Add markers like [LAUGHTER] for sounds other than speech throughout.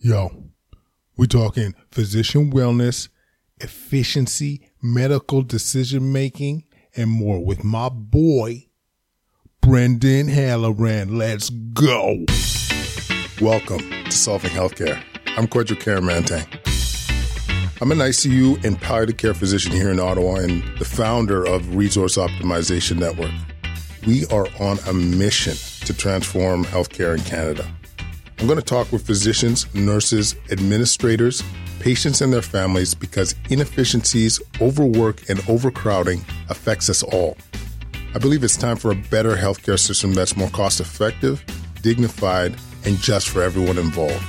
Yo, we're talking physician wellness, efficiency, medical decision making, and more with my boy, Brendan Halloran. Let's go. Welcome to Solving Healthcare. I'm Kwadwo Kyeremanteng. I'm an ICU and palliative care physician here in Ottawa and the founder of Resource Optimization Network. We are on a mission to transform healthcare in Canada. I'm going to talk with physicians, nurses, administrators, patients, and their families because inefficiencies, overwork, and overcrowding affects us all. I believe it's time for a better healthcare system that's more cost effective, dignified, and just for everyone involved.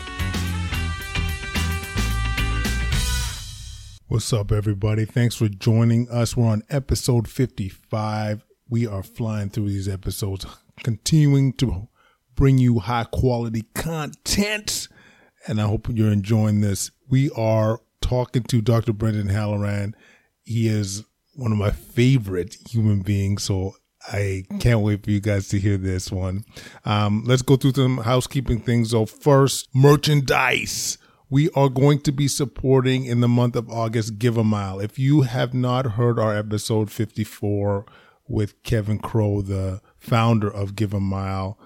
What's up, everybody? Thanks for joining us. We're on episode 55. We are flying through these episodes, continuing to bring you high quality content. And I hope you're enjoying this. We are talking to Dr. Brendan Halloran. He is one of my favorite human beings. So I can't wait for you guys to hear this one. Um, let's go through some housekeeping things. So first, merchandise. We are going to be supporting in the month of August Give a Mile. If you have not heard our episode 54 with Kevin Crow, the founder of Give a Mile,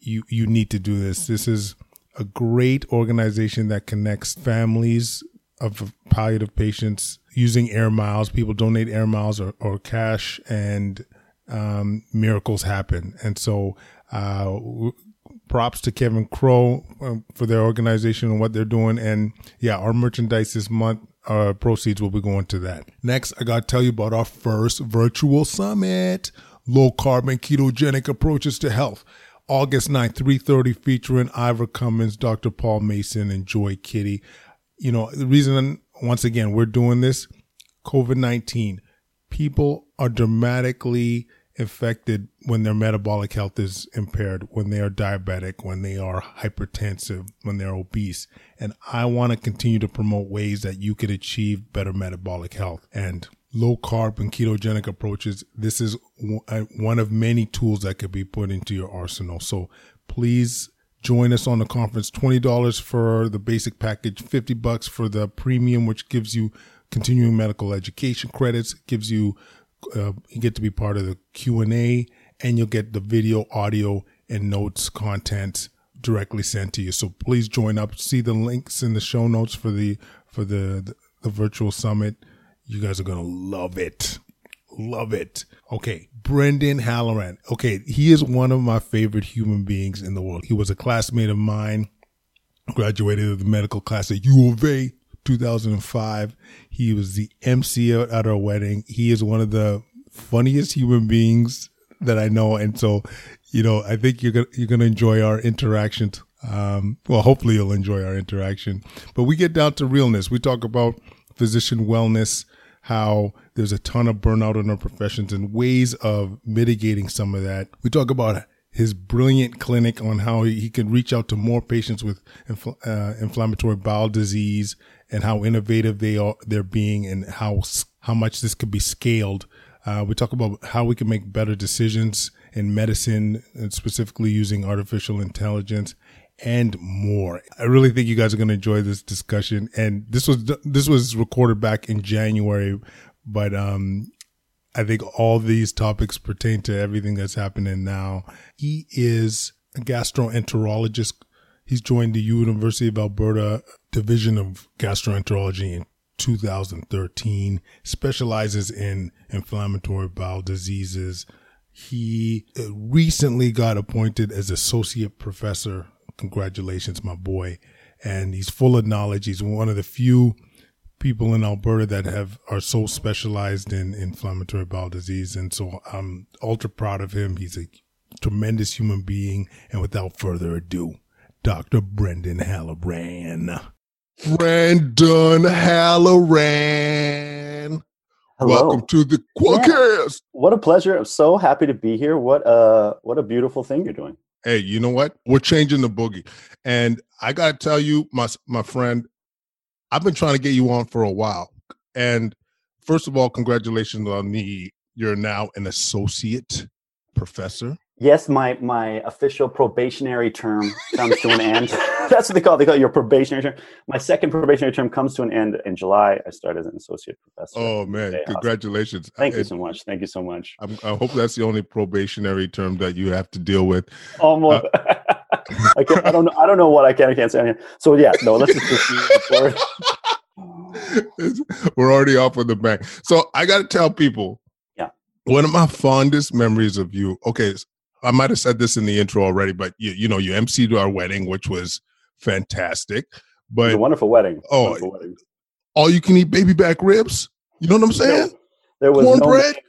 you you need to do this. This is a great organization that connects families of palliative patients using air miles. People donate air miles or, or cash, and um, miracles happen. And so, uh, props to Kevin Crow uh, for their organization and what they're doing. And yeah, our merchandise this month. Uh, proceeds will be going to that. Next, I got to tell you about our first virtual summit, low carb and ketogenic approaches to health. August 9th, 3.30 featuring Ivor Cummins, Dr. Paul Mason, and Joy Kiddie. You know, the reason, once again, we're doing this, COVID-19, people are dramatically affected when their metabolic health is impaired, when they are diabetic, when they are hypertensive, when they're obese. And I want to continue to promote ways that you could achieve better metabolic health. And low carb and ketogenic approaches, this is uh, one of many tools that could be put into your arsenal. So please join us on the conference. $20 for the basic package, 50 bucks for the premium, which gives you continuing medical education credits, gives you, uh, you get to be part of the Q and A and you'll get the video, audio and notes content directly sent to you. So please join up. See the links in the show notes for the, for the, the, the virtual summit you guys are going to love it. Love it. Okay. Brendan Halloran. Okay. He is one of my favorite human beings in the world. He was a classmate of mine, graduated of the medical class at U of A 2005. He was the MC at our wedding. He is one of the funniest human beings that I know. And so, you know, I think you're going you're going to enjoy our interactions. Um, well, hopefully you'll enjoy our interaction, but we get down to realness. We talk about physician wellness, how there's a ton of burnout in our professions and ways of mitigating some of that. We talk about his brilliant clinic on how he can reach out to more patients with infl- uh, inflammatory bowel disease and how innovative they are they're being and how how much this could be scaled. Uh, we talk about how we can make better decisions in medicine and specifically using artificial intelligence and more. I really think you guys are going to enjoy this discussion. And this was this was recorded back in January, but um, I think all these topics pertain to everything that's happening now. He is a gastroenterologist. He's joined the University of Alberta Division of Gastroenterology in 2013. Specializes in inflammatory bowel diseases. He uh, recently got appointed as associate professor congratulations, my boy. And he's full of knowledge. He's one of the few people in Alberta that have are so specialized in inflammatory bowel disease. And so I'm ultra proud of him. He's a tremendous human being. And without further ado, Dr. Brendan Halloran. Brendan Halloran. Hello. Welcome to the Quadcast. Yeah. What a pleasure. I'm so happy to be here. What a what a beautiful thing you're doing hey, you know what? We're changing the boogie. And I got to tell you, my my friend, I've been trying to get you on for a while. And first of all, congratulations on the you're now an associate professor. Yes, my my official probationary term comes to an end [LAUGHS] [LAUGHS] that's what they call it. They call it your probationary term. My second probationary term comes to an end in July. I start as an associate professor. Oh man, congratulations! Thank you so much. Thank you so much. I'm, i hope that's the only probationary term that you have to deal with. Almost. Uh, [LAUGHS] I, can't, I don't know. I don't know what I can. I can't say. Anything. So yeah, no. Let's just forward. [LAUGHS] We're already off with the bang. So I got to tell people. Yeah. One of my fondest memories of you. Okay, I might have said this in the intro already, but you, you know, you emceed our wedding, which was fantastic. But a wonderful wedding. Oh, wonderful wedding. all you can eat baby back ribs. You know what I'm saying? There, there was Cornbread. No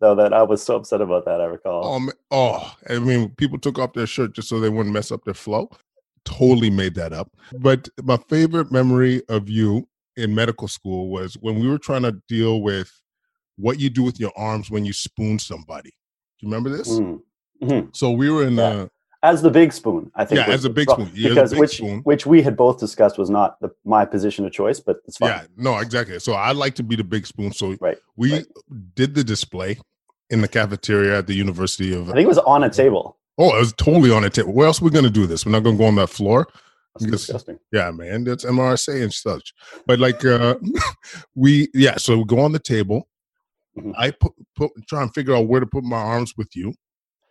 though that I was so upset about that. I recall. Oh, oh, I mean, people took off their shirt just so they wouldn't mess up their flow. Totally made that up. But my favorite memory of you in medical school was when we were trying to deal with what you do with your arms when you spoon somebody. Do you remember this? Mm. Mm-hmm. So we were in yeah. As the big spoon. I think yeah, as a big spoon because big which spoon. which we had both discussed was not the, my position of choice, but it's fine. Yeah, no, exactly. So I like to be the big spoon. So right, we right. did the display in the cafeteria at the University of. I think it was on a table. Oh, it was totally on a table. Where else are we going to do this? We're not going to go on that floor. That's disgusting. Yeah, man, that's MRSA and such. But like, uh [LAUGHS] we yeah, so we go on the table. Mm-hmm. I put, put try and figure out where to put my arms with you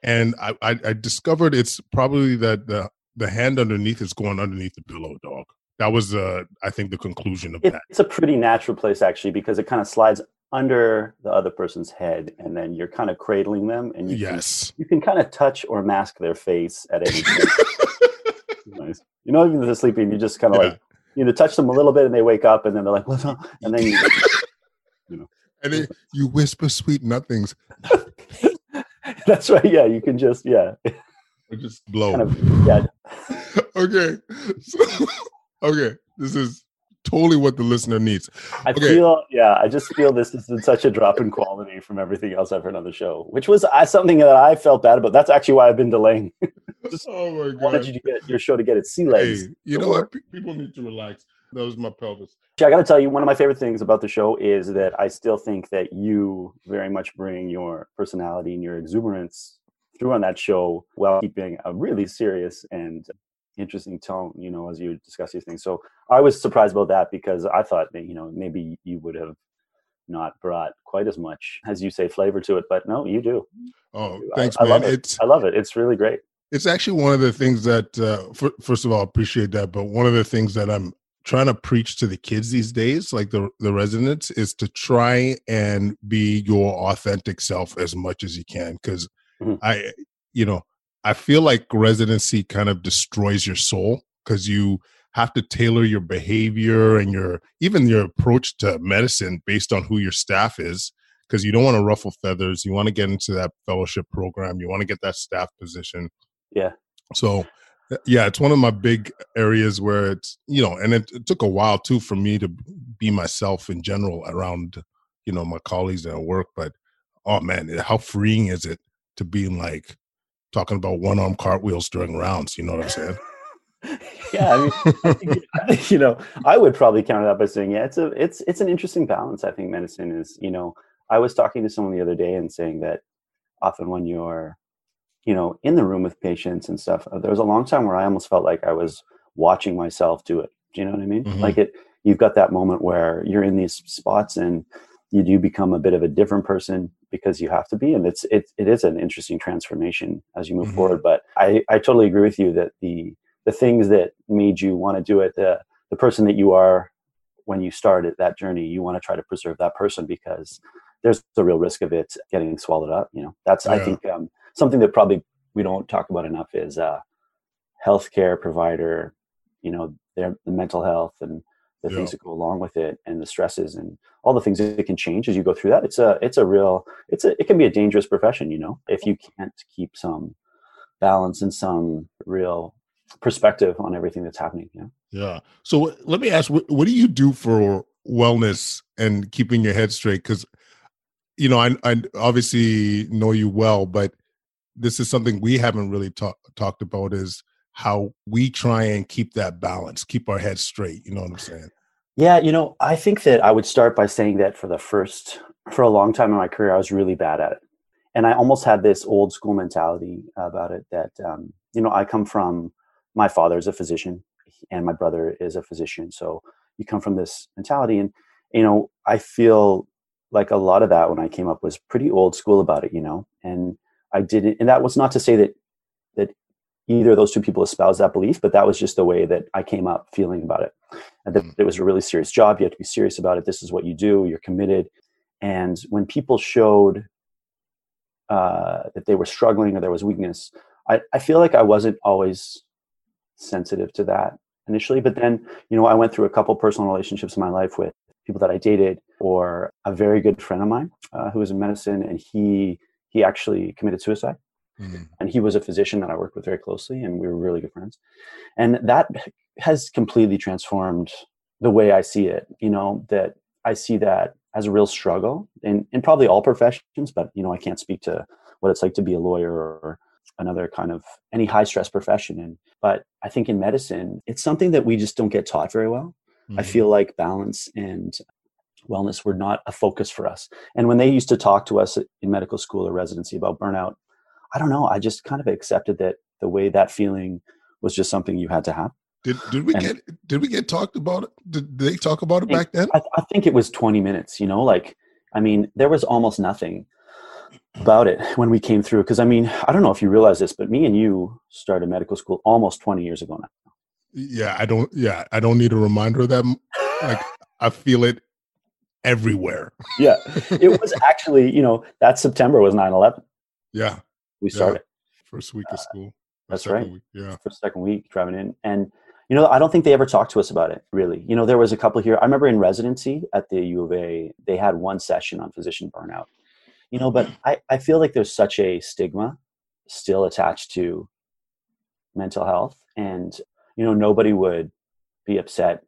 and I, I, I discovered it's probably that the the hand underneath is going underneath the pillow, dog. That was, uh, I think, the conclusion of that. It's a pretty natural place actually because it kind of slides under the other person's head, and then you're kind of cradling them, and you yes, can, you can kind of touch or mask their face at any [LAUGHS] time. nice. You know, even if they're sleeping, you just kind of yeah. like you know touch them a little bit, and they wake up, and then they're like, [LAUGHS] "What's up?" And then you, you know, [LAUGHS] and then you whisper sweet nothings. [LAUGHS] That's right. Yeah, you can just yeah. Or just blow. Kind of, yeah. [LAUGHS] okay. So, [LAUGHS] okay. This is totally what the listener needs. I okay. feel yeah. I just feel this is such a drop in quality from everything else I've heard on the show, which was uh, something that I felt bad about. That's actually why I've been delaying. just oh my god! Wanted you to get your show to get its sea legs. Hey, you know what? People need to relax. That was my pelvis. I got to tell you, one of my favorite things about the show is that I still think that you very much bring your personality and your exuberance through on that show while keeping a really serious and interesting tone, you know, as you discuss these things. So I was surprised about that because I thought that, you know, maybe you would have not brought quite as much, as you say, flavor to it, but no, you do. Oh, thanks, I, man. I love it. It's, I love it. It's really great. It's actually one of the things that, uh, for, first of all, I appreciate that. But one of the things that I'm trying to preach to the kids these days, like the the residents, is to try and be your authentic self as much as you can. Because mm-hmm. I, you know, I feel like residency kind of destroys your soul because you have to tailor your behavior and your even your approach to medicine based on who your staff is because you don't want to ruffle feathers you want to get into that fellowship program you want to get that staff position yeah so yeah it's one of my big areas where it's you know and it, it, took a while too for me to be myself in general around you know my colleagues at work but oh man how freeing is it to be like talking about one arm cartwheels during rounds you know what i'm saying? [LAUGHS] Yeah i mean I think, you know i would probably counter that by saying yeah it's a it's it's an interesting balance i think medicine is you know i was talking to someone the other day and saying that often when you're you know, in the room with patients and stuff, uh, there was a long time where I almost felt like I was watching myself do it. Do you know what I mean? Mhm. Like it, you've got that moment where you're in these spots and you do become a bit of a different person because you have to be, and it's it it is an interesting transformation as you move Mhm. forward. But I I totally agree with you that the the things that made you want to do it, the the person that you are when you started that journey, you want to try to preserve that person because there's the real risk of it getting swallowed up. You know, that's I think um, something that probably we don't talk about enough is uh, healthcare provider. You know, their the mental health and the Yeah. things that go along with it, and the stresses and all the things that can change as you go through that. It's a it's a real it's a it can be a dangerous profession. You know, if you can't keep some balance and some real perspective on everything that's happening. Know? Yeah. So let me ask, what, what do you do for wellness and keeping your head straight? Because, you know, I, I obviously know you well, but this is something we haven't really talk, talked about is how we try and keep that balance, keep our heads straight. You know what I'm saying? Yeah, you know, I think that I would start by saying that for the first, for a long time in my career, I was really bad at it. And I almost had this old school mentality about it that, um, you know, I come from, my father is a physician. and my brother is a physician. So you come from this mentality, and you know, I feel like a lot of that when I came up was pretty old school about it, you know, and I didn't, and that was not to say that that either of those two people espoused that belief, but that was just the way that I came up feeling about it. And that mm. it was a really serious job. You have to be serious about it. This is what you do. You're committed. And when people showed uh, that they were struggling or there was weakness, I, I feel like I wasn't always sensitive to that initially. But then, you know, I went through a couple personal relationships in my life with people that I dated, or a very good friend of mine uh, who was in medicine, and he he actually committed suicide. Mm-hmm. And he was a physician that I worked with very closely, and we were really good friends. And that has completely transformed the way I see it. You know, that I see that as a real struggle in, in probably all professions, but, you know, I can't speak to what it's like to be a lawyer or another kind of any high stress profession. And, but I think in medicine, it's something that we just don't get taught very well. Mm-hmm. I feel like balance and wellness were not a focus for us. And when they used to talk to us in medical school or residency about burnout, I don't know. I just kind of accepted that the way that feeling was just something you had to have. Did did we and get did we get talked about it? Did they talk about it back then? I, I think it was 20 minutes, you know, like I mean, there was almost nothing about it when we came through. Because I mean, I don't know if you realize this, but me and you started medical school almost 20 years ago now. Yeah, I don't. Yeah, I don't need a reminder of that. Like I feel it everywhere. yeah, it was [LAUGHS] actually, you know, that September was 9/11. Yeah, we started yeah. first week of school. Uh, that's right. Week, yeah, first second week driving in, and you know, I don't think they ever talked to us about it. Really, you know, there was a couple here. I remember in residency at the U of A, they had one session on physician burnout. You know, but I I feel like there's such a stigma still attached to mental health, and you know, nobody would be upset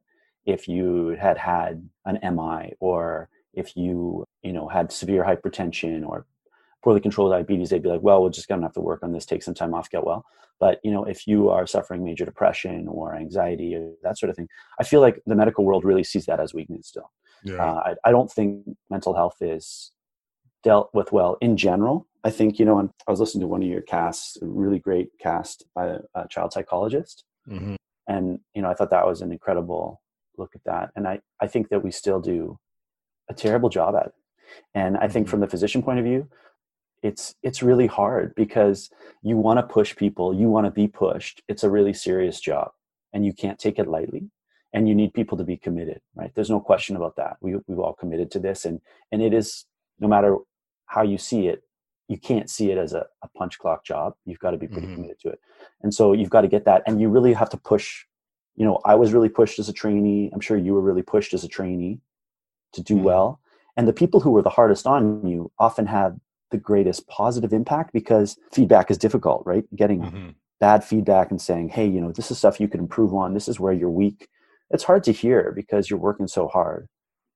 if you had had an MI or if you you know had severe hypertension or poorly controlled diabetes, they'd be like, well, we're just gonna have to work on this, take some time off, get well. But you know, if you are suffering major depression or anxiety or that sort of thing, I feel like the medical world really sees that as weakness still. Yeah. Uh, I, I don't think mental health is dealt with well in general. I think, you know, and I was listening to one of your casts, a really great cast by a, a child psychologist. Mm-hmm. And, you know, I thought that was an incredible look at that. And I, I think that we still do a terrible job at it. And I think mm-hmm. from the physician point of view, it's it's really hard because you want to push people you want to be pushed it's a really serious job and you can't take it lightly and you need people to be committed right there's no question about that we, we've all committed to this and and it is no matter how you see it you can't see it as a, a punch clock job you've got to be pretty mm-hmm. committed to it and so you've got to get that and you really have to push you know i was really pushed as a trainee i'm sure you were really pushed as a trainee to do mm-hmm. well and the people who were the hardest on you often have the greatest positive impact because feedback is difficult, right? Getting mm-hmm. bad feedback and saying, hey, you know, this is stuff you could improve on, this is where you're weak. It's hard to hear because you're working so hard,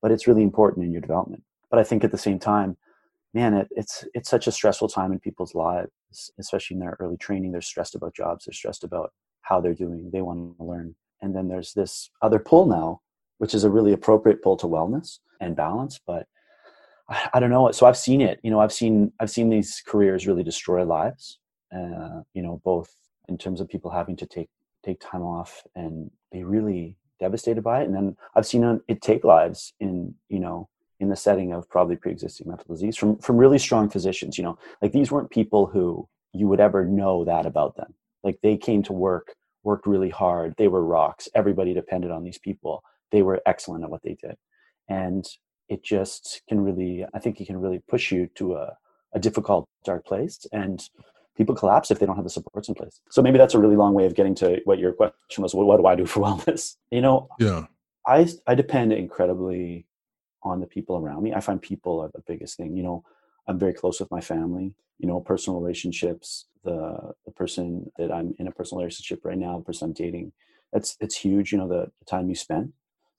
but it's really important in your development. But I think at the same time, man, it, it's it's such a stressful time in people's lives, especially in their early training. They're stressed about jobs, they're stressed about how they're doing, they want to learn. And then there's this other pull now, which is a really appropriate pull to wellness and balance, but I don't know. So I've seen it. You know, I've seen I've seen these careers really destroy lives. Uh, you know, both in terms of people having to take take time off and be really devastated by it, and then I've seen it take lives in you know in the setting of probably pre-existing mental disease from from really strong physicians. You know, like these weren't people who you would ever know that about them. Like they came to work, worked really hard. They were rocks. Everybody depended on these people. They were excellent at what they did, and it just can really i think it can really push you to a, a difficult dark place and people collapse if they don't have the supports in place so maybe that's a really long way of getting to what your question was what do i do for [LAUGHS] wellness you know yeah i i depend incredibly on the people around me i find people are the biggest thing you know i'm very close with my family you know personal relationships the the person that i'm in a personal relationship right now the person i'm dating it's it's huge you know the, the time you spend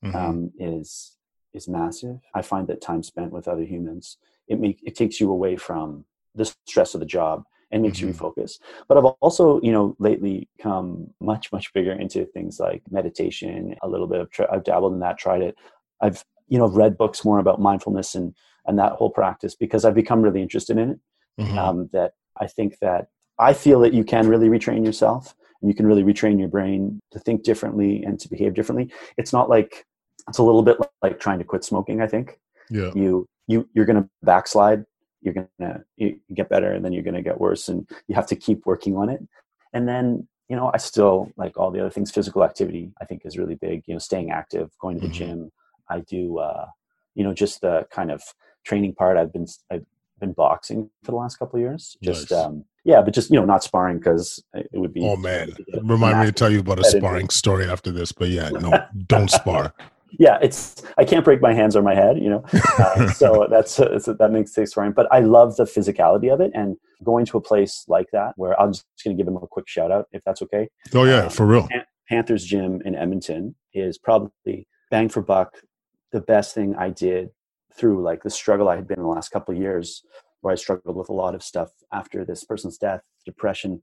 mm-hmm. um, is is massive. I find that time spent with other humans it make it takes you away from the stress of the job and makes mm-hmm. you refocus. But I've also, you know, lately come much much bigger into things like meditation. A little bit of I've dabbled in that, tried it. I've you know read books more about mindfulness and and that whole practice because I've become really interested in it. Mm-hmm. Um, that I think that I feel that you can really retrain yourself and you can really retrain your brain to think differently and to behave differently it's not like it's a little bit like trying to quit smoking i think yeah you you you're going to backslide you're going to you get better and then you're going to get worse and you have to keep working on it and then you know i still like all the other things physical activity i think is really big you know staying active going to the Mhm. gym i do uh you know just the kind of training part i've been i've been boxing for the last couple of years. Just Nice. um yeah but just you know not sparring because it would be oh man. remind me to tell you about a sparring story after this but yeah no [LAUGHS] don't spar. Yeah it's i can't break my hands or my head you know? Uh, [LAUGHS] so that's uh, so that makes it sparring but i love the physicality of it and going to a place like that where i'm just going to give them a quick shout out if that's okay. Oh yeah Uh, for real. Panthers Gym in Edmonton is probably bang for buck the best thing I did through like the struggle I had been in the last couple of years where I struggled with a lot of stuff after this person's death, depression.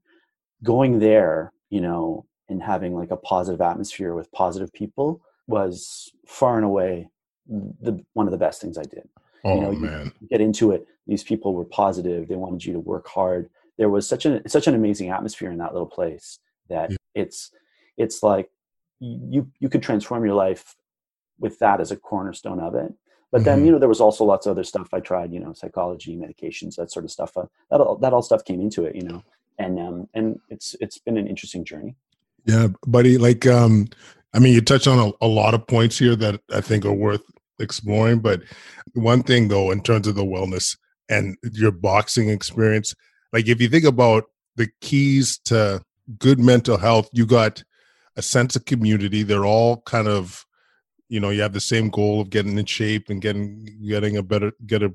Going there, you know, and having like a positive atmosphere with positive people was far and away the one of the best things I did oh know, you- get into it these people were positive they wanted you to work hard there was such an such an amazing atmosphere in that little place that Yeah. it's it's like you you could transform your life with that as a cornerstone of it but then Mhm. you know there was also lots of other stuff i tried you know psychology medications that sort of stuff uh, that all, that all stuff came into it you know and um and it's it's been an interesting journey Yeah, buddy. Like, um, I mean, you touched on a, a lot of points here that I think are worth exploring. But one thing, though, in terms of the wellness and your boxing experience, like if you think about the keys to good mental health, you got a sense of community. They're all kind of, you know, you have the same goal of getting in shape and getting getting a better get a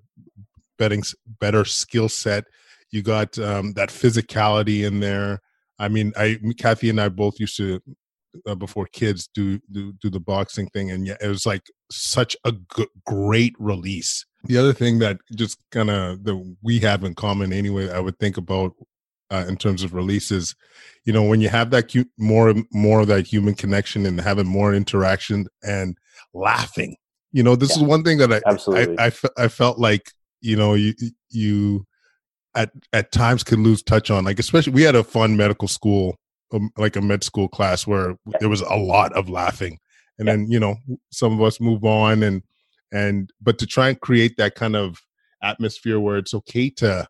betting better skill set. You got um, that physicality in there. I mean, I Kathy and I both used to uh, before kids do do do the boxing thing, and yeah, it was like such a g- great release. The other thing that just kind of that we have in common, anyway, I would think about uh, in terms of releases, you know, when you have that cu- more more of that human connection and having more interaction and laughing. You know, this Yeah. is one thing that I Absolutely. I, I, I felt like you know you you at at times can lose touch on like especially we had a fun medical school um, like a med school class where there was a lot of laughing and Yeah. then you know some of us move on and and but to try and create that kind of atmosphere where it's okay to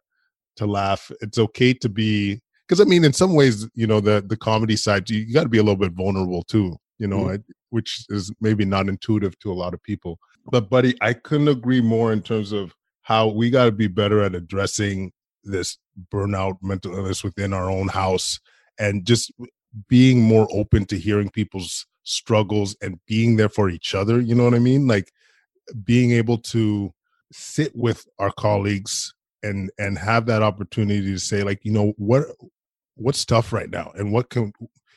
to laugh it's okay to be because i mean in some ways you know the the comedy side you, you got to be a little bit vulnerable too you know Mhm. I, which is maybe not intuitive to a lot of people but buddy i couldn't agree more in terms of how we got to be better at addressing this burnout mental illness within our own house and just being more open to hearing people's struggles and being there for each other you know what i mean like being able to sit with our colleagues and and have that opportunity to say like you know what what's tough right now and what can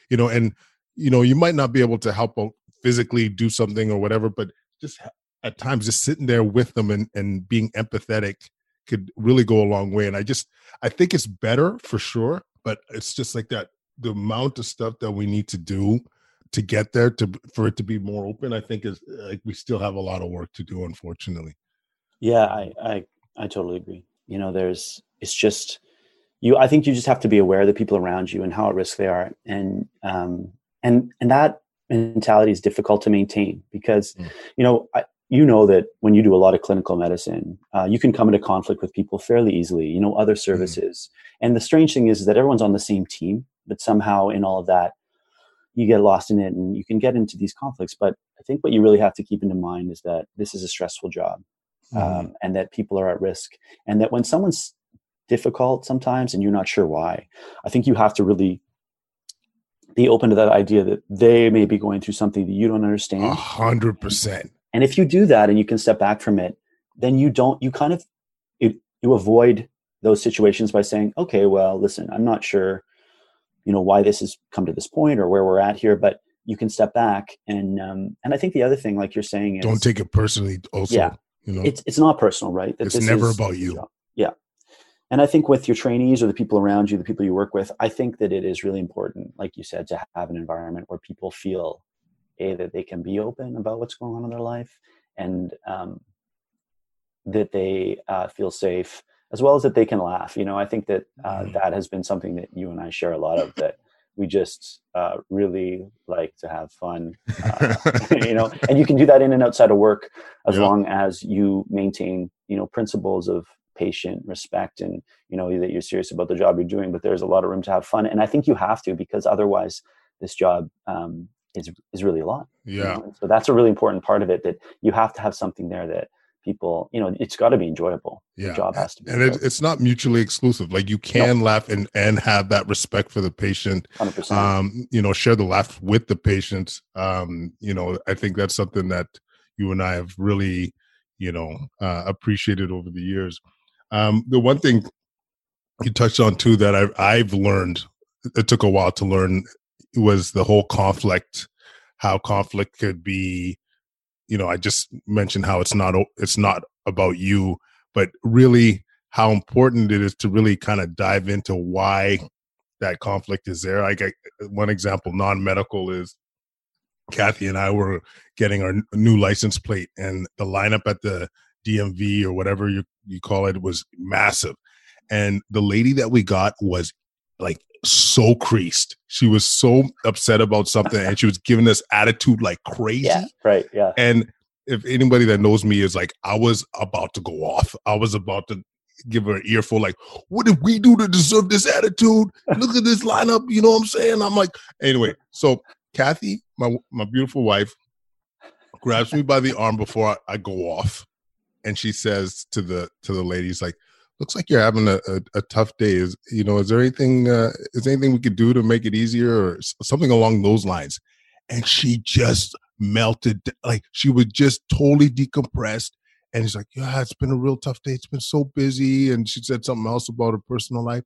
you know and you know you might not be able to help physically do something or whatever but just at times just sitting there with them and and being empathetic could really go a long way and i just i think it's better for sure but it's just like that the amount of stuff that we need to do to get there to for it to be more open i think is like we still have a lot of work to do unfortunately Yeah, I, I I totally agree. You know, there's it's just you. I think you just have to be aware of the people around you and how at risk they are, and um and and that mentality is difficult to maintain because Mm. you know I, you know that when you do a lot of clinical medicine, uh, you can come into conflict with people fairly easily. You know, other services, and the strange thing is that everyone's on the same team, but somehow in all of that, you get lost in it, and you can get into these conflicts. But I think what you really have to keep into mind is that this is a stressful job um, and that people are at risk and that when someone's difficult sometimes and you're not sure why i think you have to really be open to that idea that they may be going through something that you don't understand. a hundred percent and if you do that and you can step back from it then you don't you kind of you, you avoid those situations by saying okay well listen i'm not sure you know why this has come to this point or where we're at here but you can step back and um and i think the other thing like you're saying is don't take it personally also Yeah. you know it's it's not personal, right? That It's never is about you. Yeah. And I think with your trainees or the people around you, the people you work with, I think that it is really important, like you said, to have an environment where people feel a that they can be open about what's going on in their life, and um, that they uh, feel safe, as well as that they can laugh. You know, I think that uh, Mhm. that has been something that you and I share a lot of. That we just uh, really like to have fun, uh, [LAUGHS] you know. And you can do that in and outside of work as yeah. long as you maintain, you know, principles of patient respect and you know that you're serious about the job you're doing. But there's a lot of room to have fun, and I think you have to because otherwise, this job um, is is really a lot. Yeah. You know? So that's a really important part of it that you have to have something there that people you know it's got to be enjoyable yeah the job has to be and it, it's not mutually exclusive like you can laugh and and have that respect for the patient 100%. um you know share the laugh with the patients um you know i think that's something that you and i have really you know uh, appreciated over the years um the one thing you touched on too that i've i've learned it took a while to learn was the whole conflict how conflict could be you know i just mentioned how it's not it's not about you but really how important it is to really kind of dive into why that conflict is there. Like I, one example non-medical is kathy and i were getting our new license plate and the lineup at the dmv or whatever you, you call it was massive and the lady that we got was like so creased. She was so upset about something and she was giving us attitude like crazy. Yeah, right. Yeah. And if anybody that knows me is like, I was about to go off. I was about to give her an earful, like, what did we do to deserve this attitude? Look at this lineup. You know what I'm saying? I'm like, anyway, so Kathy, my my beautiful wife, grabs me by the arm before I, I go off. And she says to the to the ladies, like, looks like you're having a, a, a, tough day. Is you know, is there anything uh, is there anything we could do to make it easier or something along those lines? And she just melted, like she was just totally decompressed. And he's like, Yeah, it's been a real tough day. It's been so busy. And she said something else about her personal life.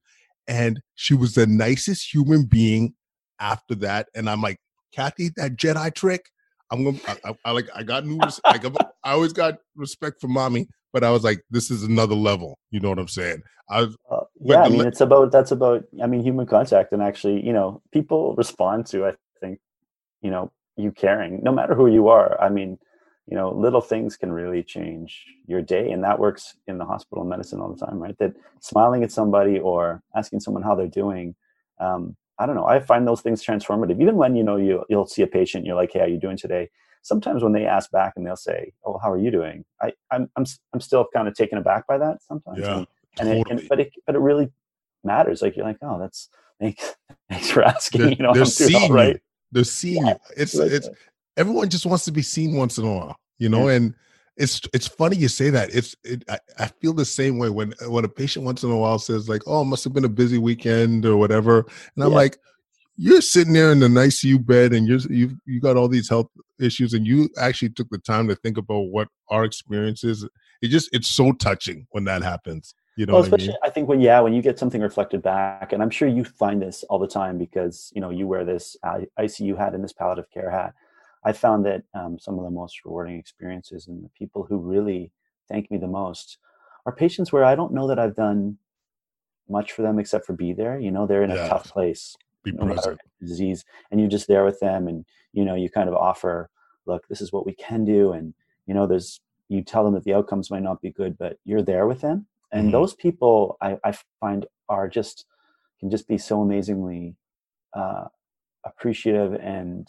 And she was the nicest human being after that. And I'm like, Kathy, that Jedi trick, I'm gonna I, I, I like I got new like I always got respect for mommy, but I was like, this is another level. You know what I'm saying? I was, uh, yeah, I mean, le- it's about that's about I mean human contact and actually, you know, people respond to I think, you know, you caring, no matter who you are. I mean, you know, little things can really change your day, and that works in the hospital medicine all the time, right? That smiling at somebody or asking someone how they're doing. Um, I don't know. I find those things transformative. Even when you know you you'll see a patient, you're like, "Hey, how are you doing today?" sometimes when they ask back and they'll say, "Oh, how are you doing?" I, I'm I'm I'm still kind of taken aback by that sometimes. Yeah, and, and, totally. it, and but it but it really matters. Like you're like, "Oh, that's thanks [LAUGHS] thanks for asking." They're, you know, they're seeing right. you. They're seeing yeah, you. It's it's everyone just wants to be seen once in a while, you know, yeah. and. It's it's funny you say that. It's it, I, I feel the same way when when a patient once in a while says like, "Oh, it must have been a busy weekend or whatever," and I'm yeah. like, you're sitting there in the nice U bed and you're you you got all these health issues and you actually took the time to think about what our experience is. It just it's so touching when that happens. You know, well, especially I, mean? I, think when yeah, when you get something reflected back, and I'm sure you find this all the time because you know you wear this ICU hat and this palliative care hat. I found that um, some of the most rewarding experiences and the people who really thank me the most are patients where I don't know that I've done much for them except for be there. You know, they're in a tough place be present disease and you're just there with them and you know you kind of offer look this is what we can do and you know there's you tell them that the outcomes might not be good but you're there with them and mm-hmm. those people I, I find are just can just be so amazingly uh, appreciative and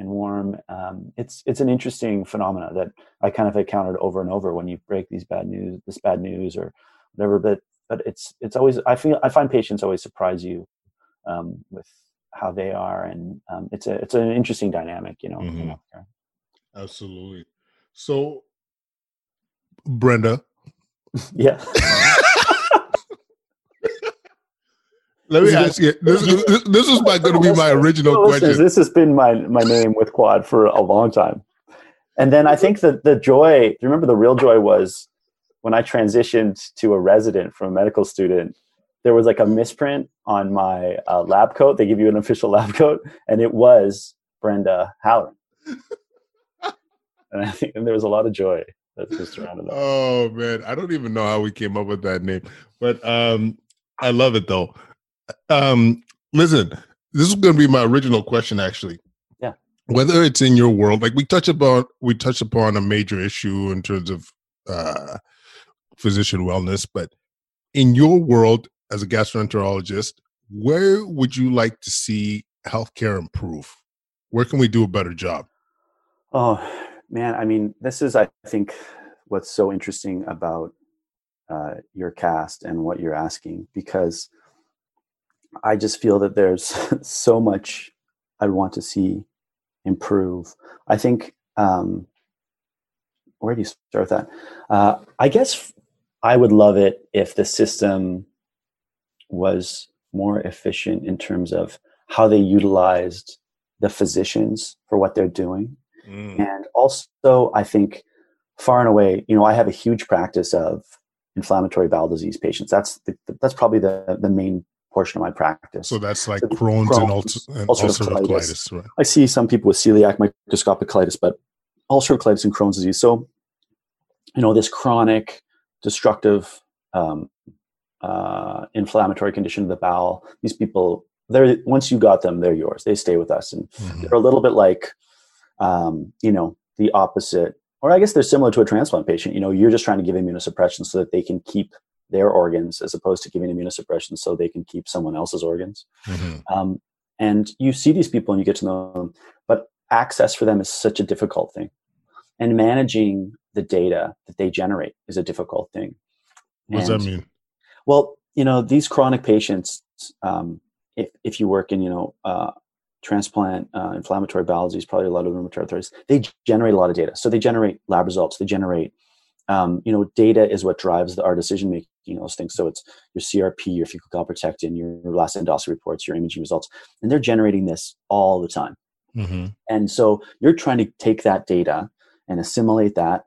and warm um, it's it's an interesting phenomena that i kind of encountered over and over when you break these bad news this bad news or whatever but but it's it's always i feel i find patients always surprise you um, with how they are, and um, it's a it's an interesting dynamic, you know. Mm-hmm. Absolutely. So, Brenda. [LAUGHS] yeah. [LAUGHS] Let me ask you. This, this, this was my, going to be my [LAUGHS] original question. This has been my my name with Quad for a long time, and then I think that the joy. Remember, the real joy was when I transitioned to a resident from a medical student there was like a misprint on my uh, lab coat. They give you an official [LAUGHS] lab coat, and it was Brenda Halloran. and I think and there was a lot of joy that just surrounded that. Oh man, I don't even know how we came up with that name, but um, I love it though. Um, listen, this is going to be my original question, actually. Yeah. Whether it's in your world, like we touch about, we touch upon a major issue in terms of uh, physician wellness, but in your world as a gastroenterologist, where would you like to see healthcare improve? Where can we do a better job? Oh man, I mean, this is I think what's so interesting about uh, your cast and what you're asking because I just feel that there's [LAUGHS] so much I want to see improve. I think um, where do you start with that? Uh, I guess I would love it if the system was more efficient in terms of how they utilized the physicians for what they're doing. Mm. And also, I think far and away, you know, I have a huge practice of inflammatory bowel disease patients. That's the, that's probably the, the main portion of my practice. So that's like so Crohn's, Crohn's, and, ulcer, and ulcerative, colitis. colitis right? I see some people with celiac microscopic colitis, but ulcerative colitis and Crohn's disease. So, you know, this chronic destructive um, uh, inflammatory condition of the bowel. These people, they're once you got them, they're yours. They stay with us, and mm-hmm. they're a little bit like, um, you know, the opposite, or I guess they're similar to a transplant patient. You know, you're just trying to give immunosuppression so that they can keep their organs, as opposed to giving immunosuppression so they can keep someone else's organs. Mm-hmm. Um, and you see these people and you get to know them, but access for them is such a difficult thing, and managing the data that they generate is a difficult thing. What does that mean? Well, you know, these chronic patients, um, if, if you work in, you know, uh, transplant, uh, inflammatory bowel disease, probably a lot of rheumatoid arthritis, they generate a lot of data. So they generate lab results, they generate, um, you know, data is what drives the, our decision making, those things. So it's your CRP, your fecal calprotectin, your last endoscopy reports, your imaging results, and they're generating this all the time. Mm-hmm. And so you're trying to take that data and assimilate that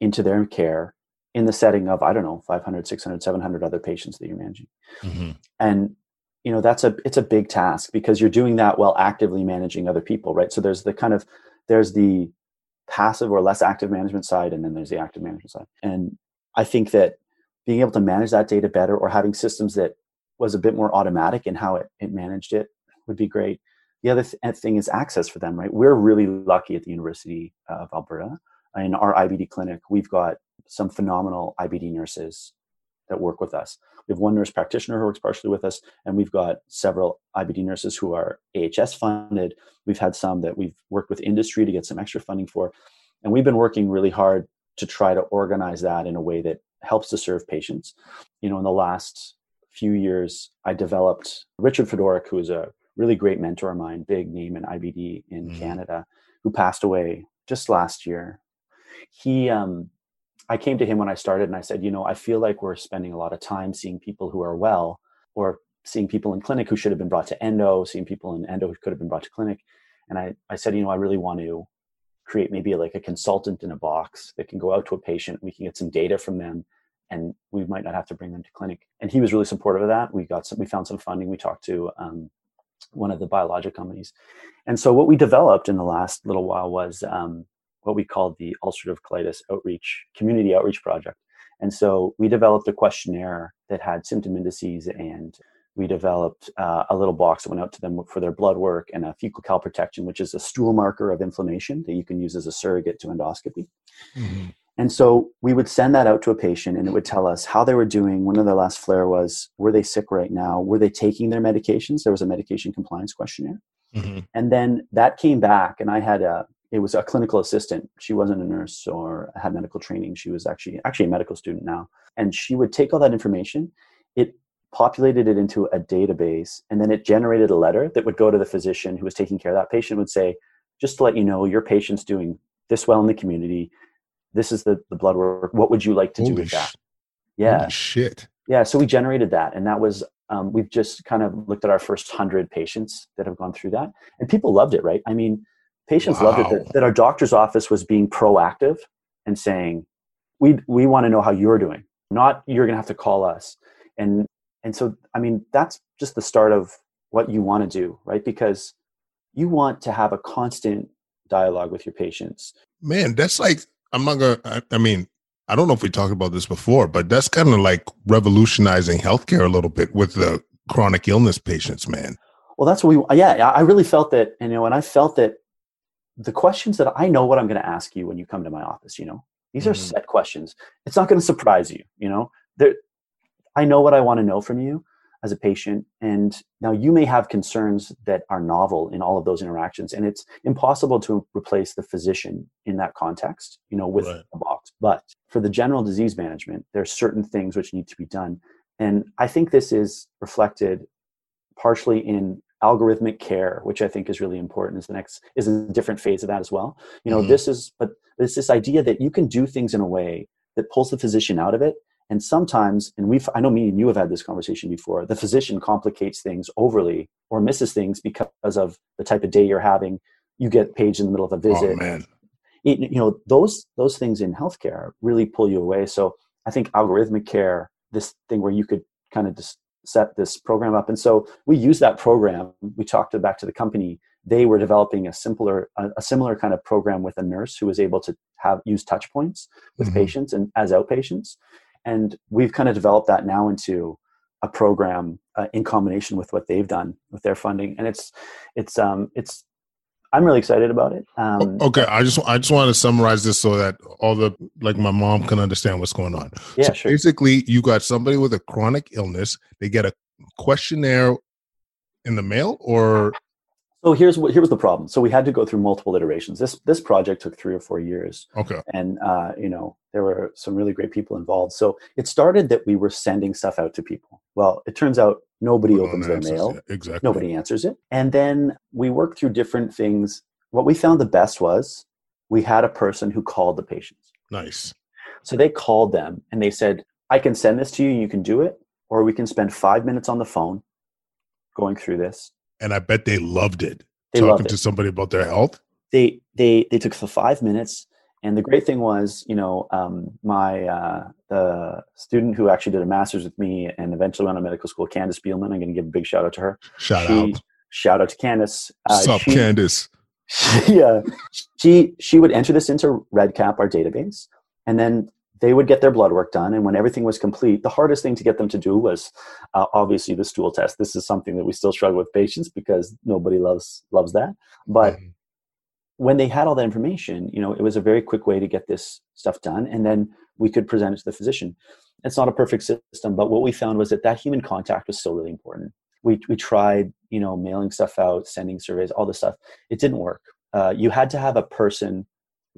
into their care in the setting of i don't know 500 600 700 other patients that you're managing mm-hmm. and you know that's a it's a big task because you're doing that while actively managing other people right so there's the kind of there's the passive or less active management side and then there's the active management side. And i think that being able to manage that data better or having systems that was a bit more automatic in how it, it managed it would be great. The other th- thing is access for them right? We're really lucky at the university of alberta. In our IBD clinic, we've got some phenomenal IBD nurses that work with us. We have one nurse practitioner who works partially with us, and we've got several IBD nurses who are AHS funded. We've had some that we've worked with industry to get some extra funding for. And we've been working really hard to try to organize that in a way that helps to serve patients. You know, in the last few years, I developed Richard Fedorak, who is a really great mentor of mine, big name in IBD in mm. Canada, who passed away just last year he um, I came to him when I started and I said, you know, I feel like we're spending a lot of time seeing people who are well or seeing people in clinic who should have been brought to endo, seeing people in endo who could have been brought to clinic. And I, I said, you know, I really want to create maybe like a consultant in a box that can go out to a patient. We can get some data from them and we might not have to bring them to clinic. And he was really supportive of that. We got some, we found some funding. We talked to um, one of the biologic companies. And so what we developed in the last little while was um, what we called the ulcerative colitis outreach community outreach project and so we developed a questionnaire that had symptom indices and we developed uh, a little box that went out to them for their blood work and a fecal calprotectin which is a stool marker of inflammation that you can use as a surrogate to endoscopy mm-hmm. and so we would send that out to a patient and it would tell us how they were doing when their last flare was were they sick right now were they taking their medications there was a medication compliance questionnaire mm-hmm. and then that came back and i had a it was a clinical assistant. She wasn't a nurse or had medical training. She was actually actually a medical student now. And she would take all that information, it populated it into a database, and then it generated a letter that would go to the physician who was taking care of that patient would say, just to let you know, your patient's doing this well in the community. This is the, the blood work. What would you like to Holy do with that? Yeah. Shit. Yeah. So we generated that. And that was um, we've just kind of looked at our first hundred patients that have gone through that. And people loved it, right? I mean, Patients wow. loved it that, that our doctor's office was being proactive and saying, we, we want to know how you're doing, not you're going to have to call us. And, and so, I mean, that's just the start of what you want to do, right? Because you want to have a constant dialogue with your patients. Man, that's like, I'm not going to, I mean, I don't know if we talked about this before, but that's kind of like revolutionizing healthcare a little bit with the chronic illness patients, man. Well, that's what we, yeah, I really felt that, you know, and I felt that the questions that I know what I'm going to ask you when you come to my office, you know, these mm-hmm. are set questions. It's not going to surprise you, you know, there, I know what I want to know from you. as a patient and now you may have concerns that are novel in all of those interactions and it's impossible to replace the physician in that context you know with Right. a box but for the general disease management there's certain things which need to be done and i think this is reflected partially in algorithmic care which i think is really important is the next is a different phase of that as well. You know Mhm. this is but it's this idea that you can do things in a way that pulls the physician out of it. And sometimes and we've i know me and you have had this conversation before the physician complicates things overly or misses things because of the type of day you're having. You get paged in the middle of a visit. Oh man. it, you know those those things in healthcare really pull you away. So i think algorithmic care this thing where you could kind of just set this program up. And so we use that program. We talked to, back to the company. They were developing a simpler a, a similar kind of program with a nurse who was able to have use touch points with Mhm. patients and as outpatients. And we've kind of developed that now into a program uh, in combination with what they've done with their funding. And it's it's um it's i'm really excited about it um Okay, I just I just want to summarize this so that all the like my mom can understand what's going on. yeah So sure Basically, you got somebody with a chronic illness. They get a questionnaire in the mail, or So here's what here was the problem. So we had to go through multiple iterations. This this project took three or four years, okay, and uh, you know there were some really great people involved. So it started that we were sending stuff out to people. Well, it turns out nobody No opens their mail, Yeah, exactly. nobody answers it, and then we worked through different things. What we found the best was we had a person who called the patients. Nice. So they called them and they said, "I can send this to you. You can do it, or we can spend five minutes on the phone going through this." And I bet they loved it. They talking loved it. to somebody about their health. they they they took the five minutes and the great thing was you know um, my uh, the student who actually did a master's with me and eventually went to medical school candace Bielman, i'm going to give a big shout out to her Shout she, out. shout out to candace uh, Sup, she, Candace? [LAUGHS] yeah she she would enter this into redcap our database and then they would get their blood work done and when everything was complete the hardest thing to get them to do was uh, obviously the stool test this is something that we still struggle with patients because nobody loves loves that but Mhm. when they had all that information, you know, it was a very quick way to get this stuff done, and then we could present it to the physician. It's not a perfect system, but what we found was that that human contact was still really important. We we tried, you know, mailing stuff out, sending surveys, all this stuff. It didn't work. Uh, you had to have a person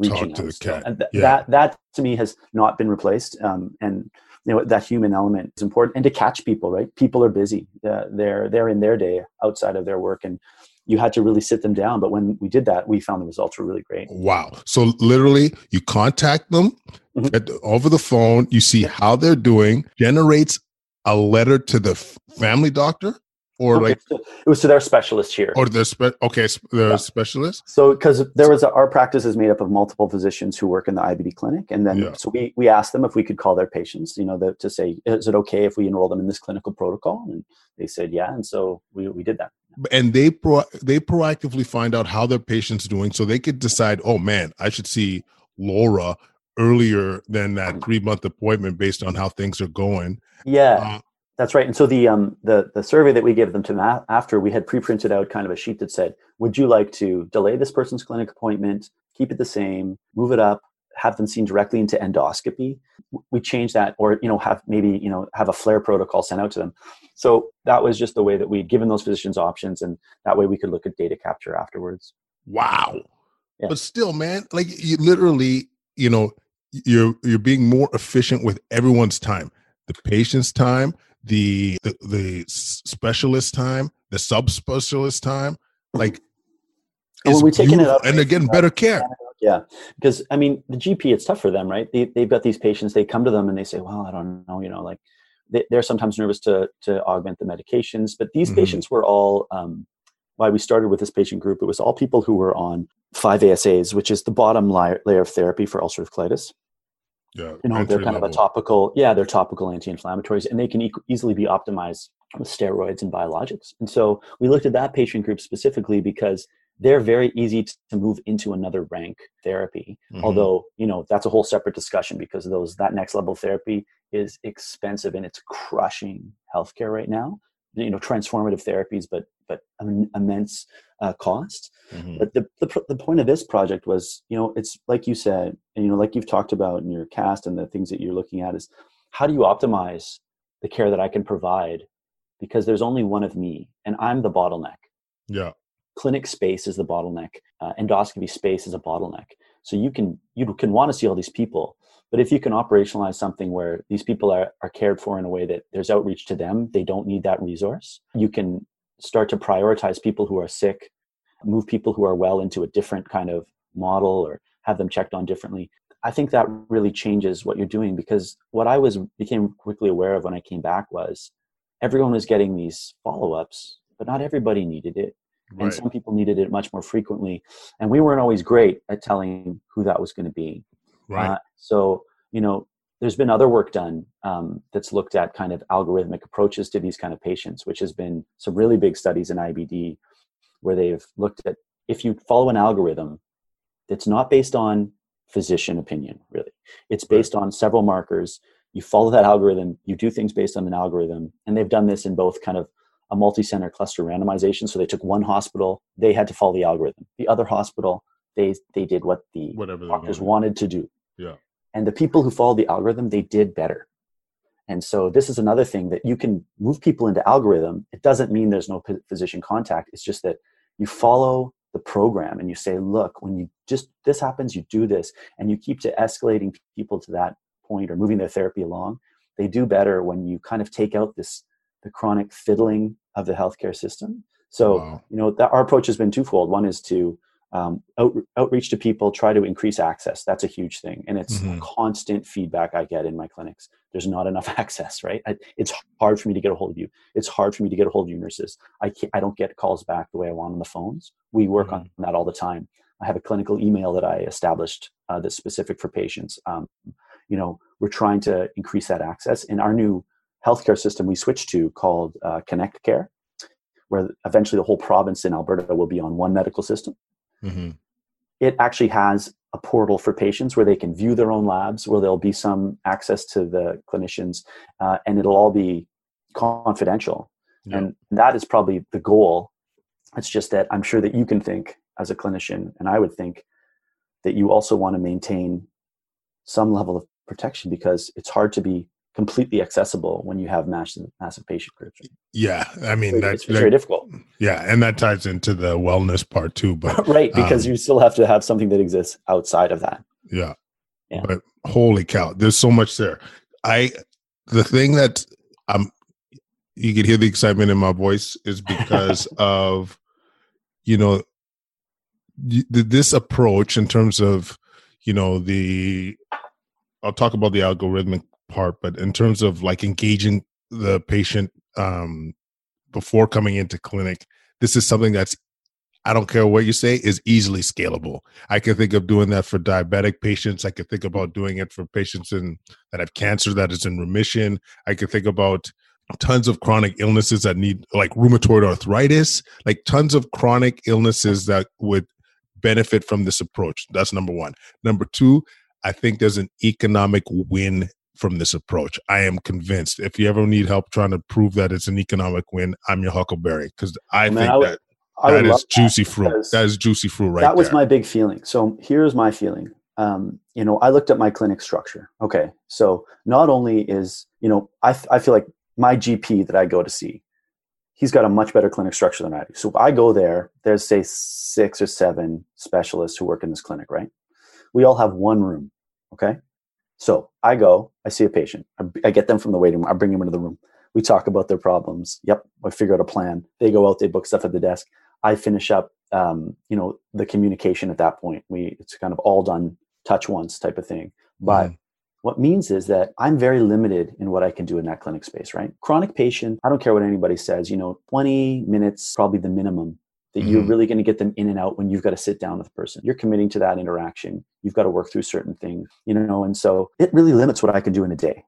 reaching to out. the cat. and th- Yeah. that that to me has not been replaced. Um, and you know that human element is important, and to catch people. Right, people are busy. Uh, they're they're in their day outside of their work, and you had to really sit them down. But when we did that, we found the results were really great. Wow. So literally, you contact them Mhm. at, over the phone. You see how they're doing. Generates a letter to the family doctor, or Okay, like, so it was to their specialist here. or the spe- okay, sp- the Yeah. specialist. So, because there was a, our practice is made up of multiple physicians who work in the IBD clinic, and then Yeah. so we we asked them if we could call their patients, you know, the, to say, is it okay if we enroll them in this clinical protocol? And they said, yeah, and so we we did that. and they pro- they proactively find out how their patient's doing so they could decide oh man i should see laura earlier than that three month appointment based on how things are going Yeah, Uh, that's right. And so the um the the survey that we gave them to ma- after we had pre-printed out kind of a sheet that said, would you like to delay this person's clinic appointment, keep it the same, move it up, have them seen directly into endoscopy? We changed that, or you know, have maybe you know have a flare protocol sent out to them. So that was just the way that we'd given those physicians options, and that way we could look at data capture afterwards. wow Yeah. but still man like you literally you know you're you're being more efficient with everyone's time the patient's time the the, the specialist time the subspecialist time like And when is we taken it up- and they're getting better care Yeah, because I mean, the GP, it's tough for them, right? They, they've got these patients. They come to them and they say, "Well, I don't know," you know, like they, they're sometimes nervous to to augment the medications. But these Mhm. patients were all. Um, why we started with this patient group, it was all people who were on five ASAs, which is the bottom layer, layer of therapy for ulcerative colitis. Yeah You know, they're kind of a topical, yeah, they're topical anti-inflammatories, and they can e- easily be optimized with steroids and biologics. And so we looked at that patient group specifically because they're very easy to move into another rank therapy. Mhm. Although you know that's a whole separate discussion because those that next level therapy is expensive and it's crushing healthcare right now. You know, transformative therapies, but but im- immense uh, cost. Mhm. But the, the the point of this project was, you know, it's like you said, and you know, like you've talked about in your cast and the things that you're looking at is how do you optimize the care that I can provide because there's only one of me and I'm the bottleneck. Yeah. Clinic space is the bottleneck. Uh, endoscopy space is a bottleneck. So you can you can want to see all these people, but if you can operationalize something where these people are, are cared for in a way that there's outreach to them, they don't need that resource. You can start to prioritize people who are sick, move people who are well into a different kind of model or have them checked on differently. I think that really changes what you're doing because what I was became quickly aware of when I came back was everyone was getting these follow-ups, but not everybody needed it. Right. And some people needed it much more frequently. And we weren't always great at telling who that was going to be. Right. Uh, so, you know, there's been other work done um, that's looked at kind of algorithmic approaches to these kind of patients, which has been some really big studies in IBD where they've looked at if you follow an algorithm that's not based on physician opinion, really, it's based on several markers. You follow that algorithm, you do things based on an algorithm, and they've done this in both kind of a multi-center cluster randomization. So they took one hospital, they had to follow the algorithm. The other hospital, they they did what the Whatever doctors wanted to do. Yeah. And the people who followed the algorithm, they did better. And so this is another thing that you can move people into algorithm. It doesn't mean there's no physician contact. It's just that you follow the program and you say, look, when you just this happens, you do this, and you keep to escalating people to that point or moving their therapy along. They do better when you kind of take out this the chronic fiddling of the healthcare system. So, wow. you know, that our approach has been twofold. One is to um, out, outreach to people, try to increase access. That's a huge thing. And it's mm-hmm. constant feedback I get in my clinics. There's not enough [LAUGHS] access, right? I, it's hard for me to get a hold of you. It's hard for me to get a hold of you nurses. I, can't, I don't get calls back the way I want on the phones. We work mm-hmm. on that all the time. I have a clinical email that I established uh, that's specific for patients. Um, you know, we're trying to increase that access. In our new healthcare system we switched to called uh, Connect Care, where eventually the whole province in Alberta will be on one medical system. Mm-hmm. It actually has a portal for patients where they can view their own labs, where there'll be some access to the clinicians, uh, and it'll all be confidential. Yeah. And that is probably the goal. It's just that I'm sure that you can think as a clinician, and I would think that you also want to maintain some level of protection because it's hard to be completely accessible when you have massive massive patient groups. Yeah, I mean it's, that, very difficult. Yeah, and that ties into the wellness part too. But [LAUGHS] right, because um, you still have to have something that exists outside of that. Yeah. Yeah. But holy cow, there's so much there. I the thing that I'm you can hear the excitement in my voice is [LAUGHS] because of you know this approach in terms of you know the I'll talk about the algorithmic part, but in terms of like engaging the patient um, before coming into clinic, this is something that's I don't care what you say is easily scalable. I can think of doing that for diabetic patients. I could think about doing it for patients in that have cancer that is in remission. I could think about tons of chronic illnesses that need like rheumatoid arthritis, like tons of chronic illnesses that would benefit from this approach. That's number 1. Number 2, I think there's an economic win from this approach. I am convinced. If you ever need help trying to prove that it's an economic win, I'm your huckleberry because I Man, think I would, that that is juicy that fruit. That is juicy fruit right That was there. my big feeling. So here's my feeling. Um, you know, I looked at my clinic structure. Okay, so not only is you know, I I feel like my GP that I go to see, he's got a much better clinic structure than I do. So I go there, there's say six or seven specialists who work in this clinic, right? We all have one room. Okay, so I go, I see a patient, I, I get them from the waiting room, I bring them into the room. We talk about their problems. Yep, I figure out a plan. They go out, they book stuff at the desk. I finish up, um, you know, the communication at that point. We it's kind of all done touch once type of thing. But mm. what means is that I'm very limited in what I can do in that clinic space, right? Chronic patient, I don't care what anybody says, you know, 20 minutes probably the minimum that mm-hmm. you're really going to get them in and out when you've got to sit down with the person. You're committing to that interaction. You've got to work through certain things, you know, and so it really limits what I can do in a day.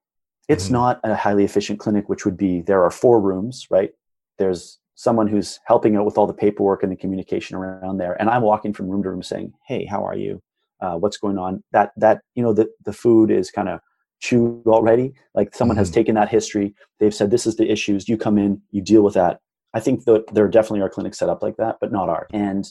It's mm-hmm. not a highly efficient clinic, which would be there are four rooms, right? There's someone who's helping out with all the paperwork and the communication around there, and I'm walking from room to room saying, "Hey, how are you? Uh, what's going on?" That that you know the the food is kind of chewed already. Like someone mm-hmm. has taken that history. They've said, "This is the issues. You come in, you deal with that." I think that there definitely are clinics set up like that, but not ours. And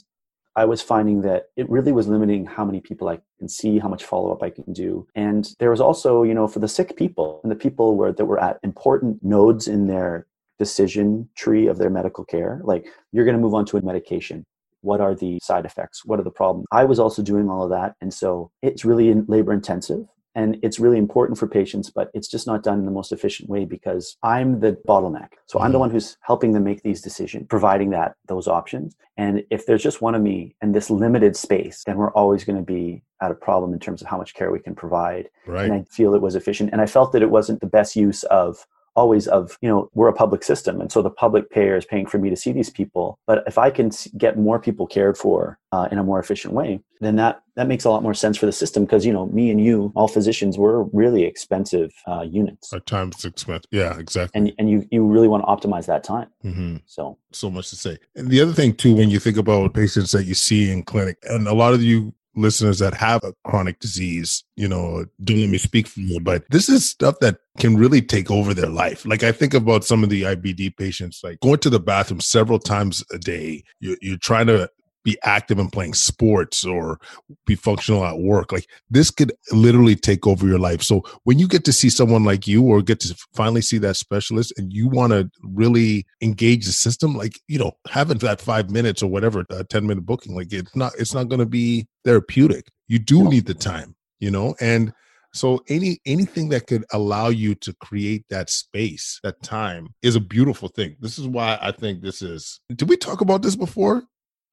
I was finding that it really was limiting how many people I can see, how much follow up I can do. And there was also, you know, for the sick people and the people that were at important nodes in their decision tree of their medical care. Like you're going to move on to a medication. What are the side effects? What are the problems? I was also doing all of that. And so it's really labor intensive and it's really important for patients but it's just not done in the most efficient way because i'm the bottleneck so i'm the mm-hmm. one who's helping them make these decisions providing that those options and if there's just one of me in this limited space then we're always going to be at a problem in terms of how much care we can provide right. and i feel it was efficient and i felt that it wasn't the best use of always of you know we're a public system and so the public payer is paying for me to see these people. But if i can get more people cared for uh, in a more efficient way then that that makes a lot more sense for the system because you know me and you all physicians we're really expensive uh, units. Our time's it's expensive. Yeah exactly. And and you you really want to optimize that time. Mm-hmm. so. So much to say. And the other thing too when you think about patients that you see in clinic and a lot of you listeners that have a chronic disease, you know, don't let me speak for you, but this is stuff that can really take over their life. Like I think about some of the IBD patients, like going to the bathroom several times a day. You're, you're trying to be active and playing sports or be functional at work. Like this could literally take over your life. So when you get to see someone like you or get to finally see that specialist and you want to really engage the system, like, you know, having that five minutes or whatever, a 10 minute booking, like it's not, it's not going to be therapeutic. You do need the time, you know, and so any anything that could allow you to create that space, that time is a beautiful thing. This is why I think this is. Did we talk about this before?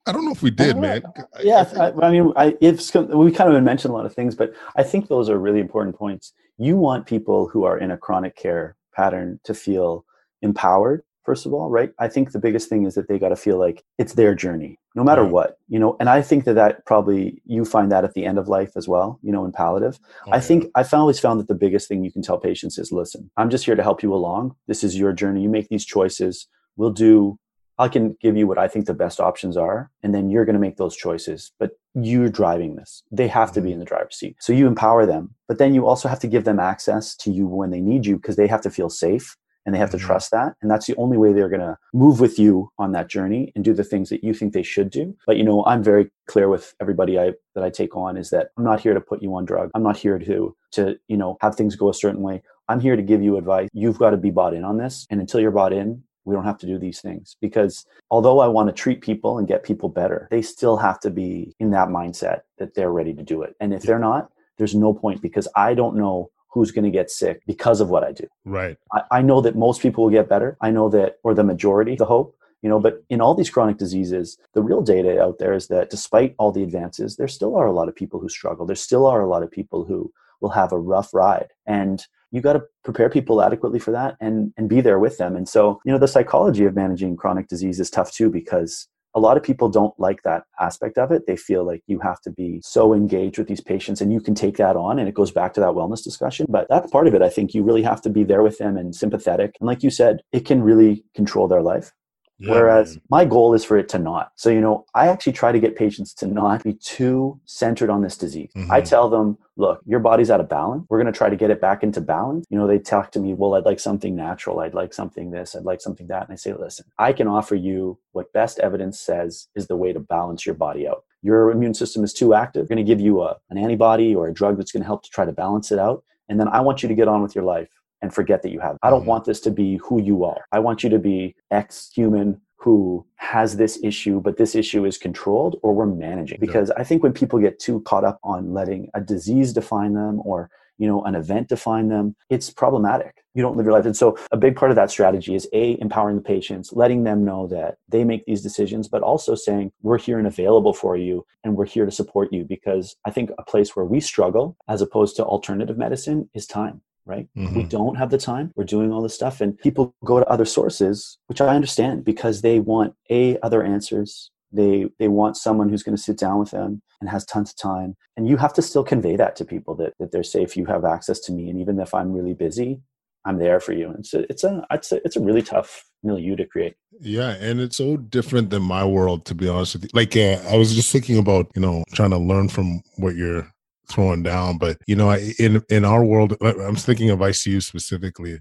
I don't know if we did, uh, man. Yeah, I, I, mean, I, it's we kind of mentioned a lot of things, but I think those are really important points. You want people who are in a chronic care pattern to feel empowered, first of all, right? I think the biggest thing is that they got to feel like it's their journey, no matter right. what, you know. And I think that that probably you find that at the end of life as well, you know, in palliative. I think I've always found that the biggest thing you can tell patients is, listen, I'm just here to help you along. This is your journey. You make these choices. We'll do I can give you what I think the best options are, and then you're going to make those choices. But you're driving this. They have to be mm-hmm. in the driver's seat. So you empower them, but then you also have to give them access to you when they need you because they have to feel safe and they have to mm-hmm. trust that. And that's the only way they're going to move with you on that journey and do the things that you think they should do. But you know, I'm very clear with everybody I that I take on is that I'm not here to put you on drug. I'm not here to to, you know, have things go a certain way. I'm here to give you advice. You've got to be bought in on this. And until you're bought in, we don't have to do these things because although I want to treat people and get people better, they still have to be in that mindset that they're ready to do it. And if they're not, there's no point because I don't know who's going to get sick because of what I do. Right. I, I know that most people will get better. I know that, or the majority, the hope, you know, but mm-hmm. in all these chronic diseases, the real data out there is that despite all the advances, there still are a lot of people who struggle. There still are a lot of people who will have a rough ride. And you got to prepare people adequately for that and and be there with them. And so you know the psychology of managing chronic disease is tough too because a lot of people don't like that aspect of it. They feel like you have to be so engaged with these patients and you can take that on and it goes back to that wellness discussion. But that's part of it i think you really have to be there with them and sympathetic. And like you said it can really control their life yeah, Whereas man. my goal is for it to not. So, you know, I actually try to get patients to not be too centered on this disease. Mm-hmm. I tell them, look, your body's out of balance. We're going to try to get it back into balance. You know, they talk to me, well, I'd like something natural. I'd like something this. I'd like something that. And I say, listen, I can offer you what best evidence says is the way to balance your body out. Your immune system is too active. We're going to give you a, an antibody or a drug that's going to help to try to balance it out. And then I want you to get on with your life and forget that you have. I don't mm-hmm. want this to be who you are. I want you to be ex human who has this issue, but this issue is controlled or we're managing. Because yeah. I think when people get too caught up on letting a disease define them or you know an event define them it's problematic you don't live your life and so a big part of that strategy is a empowering the patients letting them know that they make these decisions but also saying we're here and available for you and we're here to support you because i think a place where we struggle as opposed to alternative medicine is time right? Mm-hmm. We don't have the time. We're doing all this stuff, and people go to other sources, which I understand because they want a other answers. They they want someone who's going to sit down with them and has tons of time. And you have to still convey that to people that that they're safe. You have access to me, and even if I'm really busy, I'm there for you. And a, it's a it's a, it's a really tough milieu to create. Yeah, and it's so different than my world, to be honest with you. Like uh, I was just thinking about, you know, trying to learn from what you're throwing down. But you know, in in our world, I'm thinking of ICU specifically.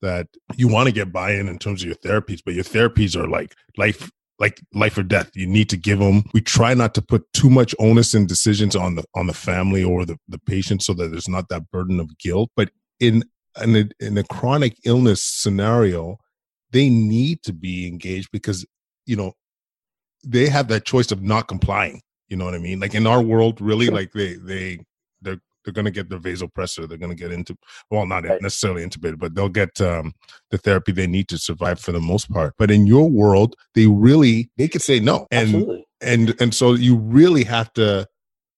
That you want to get buy-in in terms of your therapies, but your therapies are like life like life or death you need to give them we try not to put too much onus and decisions on the on the family or the, the patient so that there's not that burden of guilt but in in a, in a chronic illness scenario they need to be engaged because you know they have that choice of not complying you know what i mean like in our world really sure. like they they they're they're going to get the vasopressor they're going to get into well not right. necessarily intubated but they'll get um, the therapy they need to survive for the most part but in your world they really they could say no and Absolutely. and and so you really have to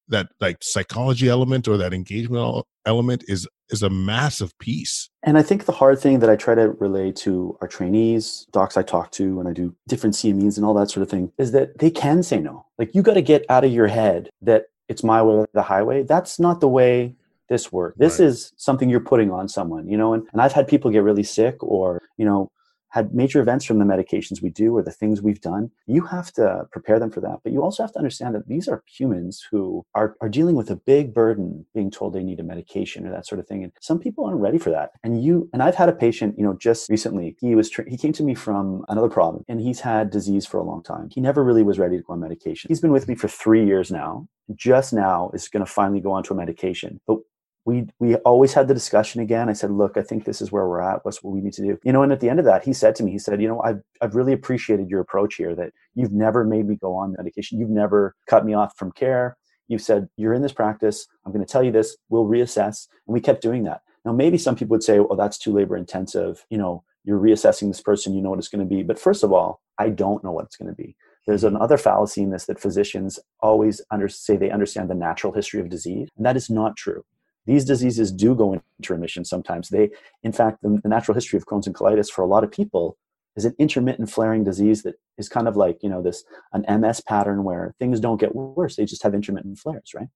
that like psychology element or that engagement element is is a massive piece. And I think the hard thing that I try to relay to our trainees, docs I talk to when I do different CMEs and all that sort of thing, is that they can say no. Like you got to get out of your head that it's my way or the highway. That's not the way this works. This right. is something you're putting on someone, you know, and, and I've had people get really sick or, you know, had major events from the medications we do or the things we've done, you have to prepare them for that. But you also have to understand that these are humans who are, are dealing with a big burden being told they need a medication or that sort of thing. And some people aren't ready for that. And you, and I've had a patient, you know, just recently, he was, he came to me from another problem and he's had disease for a long time. He never really was ready to go on medication. He's been with me for three years now just now is going to finally go onto a medication. But we we always had the discussion again. I said, look, I think this is where we're at. What's what we need to do? You know, and at the end of that, he said to me, he said, you know, I've I've really appreciated your approach here. That you've never made me go on medication. You've never cut me off from care. You've said you're in this practice. I'm going to tell you this. We'll reassess, and we kept doing that. Now, maybe some people would say, "Oh, that's too labor intensive." You know, you're reassessing this person. You know what it's going to be. But first of all, I don't know what it's going to be. There's mm-hmm. another fallacy in this that physicians always under, say they understand the natural history of disease, and that is not true these diseases do go into remission sometimes. They, in fact, the, the, natural history of Crohn's and colitis for a lot of people is an intermittent flaring disease that is kind of like you know this an MS pattern where things don't get worse; they just have intermittent flares, right?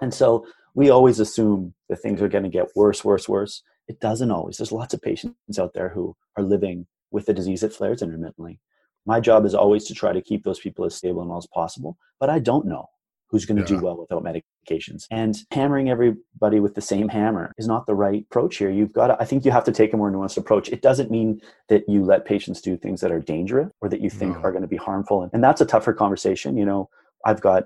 And so we always assume that things are going to get worse, worse, worse. It doesn't always. There's lots of patients out there who are living with the disease that flares intermittently. My job is always to try to keep those people as stable and well as possible, but I don't know who's going to yeah. do well without medications. And hammering everybody with the same hammer is not the right approach here. You've got to, I think you have to take a more nuanced approach. It doesn't mean that you let patients do things that are dangerous or that you think no. are going to be harmful. And that's a tougher conversation. You know, I've got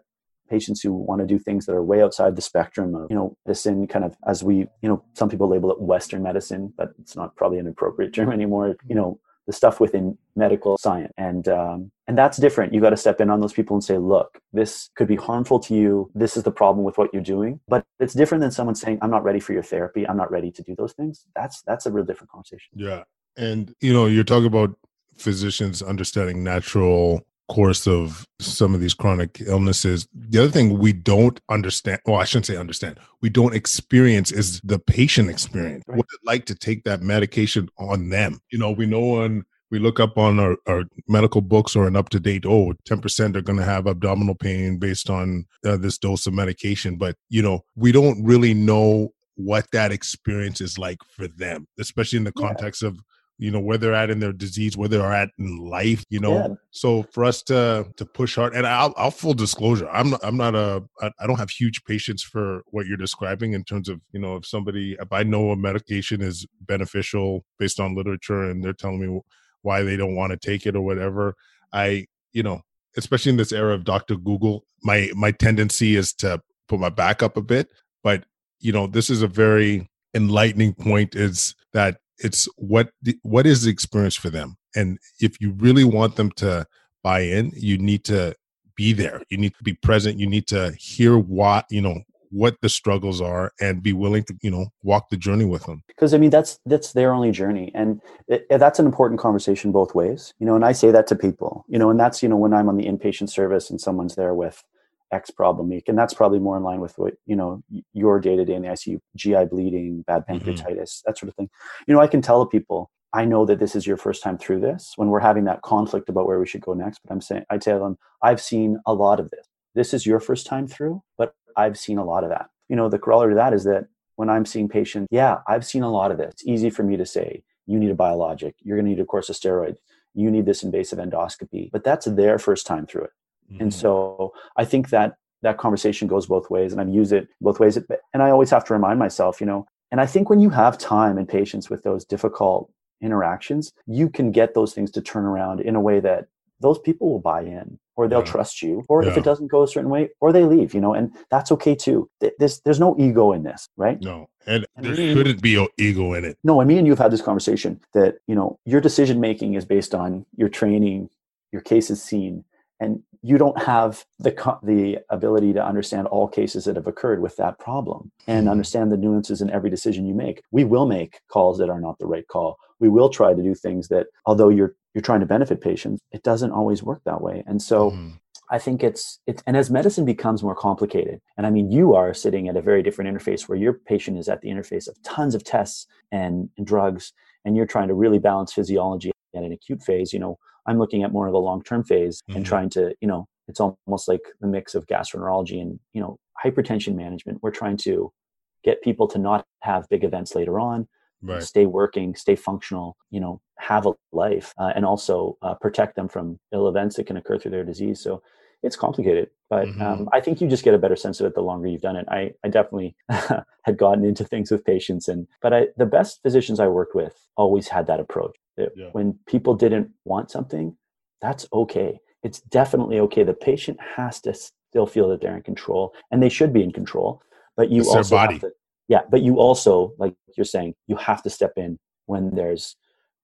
patients who want to do things that are way outside the spectrum of you know medicine kind of as we you know some people label it western medicine but it's not probably an appropriate term anymore you know the stuff within medical science. And um, and that's different. You got to step in on those people and say look this could be harmful to you. This is the problem with what you're doing. But it's different than someone saying i'm not ready for your therapy. I'm not ready to do those things. That's that's a real different conversation. Yeah. And you know you're talking about physicians understanding natural course of some of these chronic illnesses. The other thing we don't understand, well, I shouldn't say understand, we don't experience is the patient experience. Right. What it like to take that medication on them? You know, we know on we look up on our, our medical books or an up to date, oh, 10% are going to have abdominal pain based on uh, this dose of medication. But, you know, we don't really know what that experience is like for them, especially in the context yeah. of you know where they're at in their disease where they're at in life you know yeah. so for us to to push hard and I'll, I'll full disclosure i'm i'm not a i don't have huge patience for what you're describing in terms of you know if somebody if i know a medication is beneficial based on literature and they're telling me why they don't want to take it or whatever i you know especially in this era of dr google my my tendency is to put my back up a bit but you know this is a very enlightening point is that it's what the, what is the experience for them? And if you really want them to buy in you need to be there. You need to be present. You need to hear what you know what the struggles are and be willing to you know walk the journey with them. Because i mean that's that's their only journey. And it, that's an important conversation both ways you know and i say that to people you know and that's you know when i'm on the inpatient service and someone's there with X problem week, and that's probably more in line with what you know your day to day in the ICU: GI bleeding, bad mm-hmm. pancreatitis, mm-hmm. that sort of thing. You know, I can tell people, I know that this is your first time through this when we're having that conflict about where we should go next. But I'm saying, I tell them, I've seen a lot of this. This is your first time through, but I've seen a lot of that. You know, the corollary to that is that when I'm seeing patients, yeah, I've seen a lot of this. It's easy for me to say, you need a biologic, you're going to need a course of steroids, you need this invasive endoscopy, but that's their first time through it. Mm-hmm. And so I think that that conversation goes both ways and I've used it both ways. And I always have to remind myself, you know, and I think when you have time and patience with those difficult interactions, you can get those things to turn around in a way that those people will buy in. or they'll Yeah. trust you or if it doesn't go a certain way or they leave you know and that's okay too Th- there's there's no ego in this right No, and And there me- shouldn't be an ego in it. no and me and you have had this conversation that you know your decision making is based on your training your cases seen and you don't have the the ability to understand all cases that have occurred with that problem and Mhm. understand the nuances in every decision you make we will make calls that are not the right call we will try to do things that although you're you're trying to benefit patients it doesn't always work that way and so Mhm. I think it's it's and as medicine becomes more complicated, and I mean you are sitting at a very different interface where your patient is at the interface of tons of tests and, and drugs, and you're trying to really balance physiology at an acute phase. You know, I'm looking at more of a long term phase and Mhm. trying to, you know, it's almost like the mix of gastroenterology and you know hypertension management. We're trying to get people to not have big events later on, right. stay working, stay functional, you know, have a life, uh, and also uh, protect them from ill events that can occur through their disease. So it's complicated, but Mhm. um, I think you just get a better sense of it the longer you've done it. I, I definitely [LAUGHS] had gotten into things with patients, and but I, the best physicians I worked with always had that approach. That Yeah. When people didn't want something, that's okay. It's definitely okay. The patient has to still feel that they're in control, and they should be in control. But you It's also have to- yeah but you also like you're saying you have to step in when there's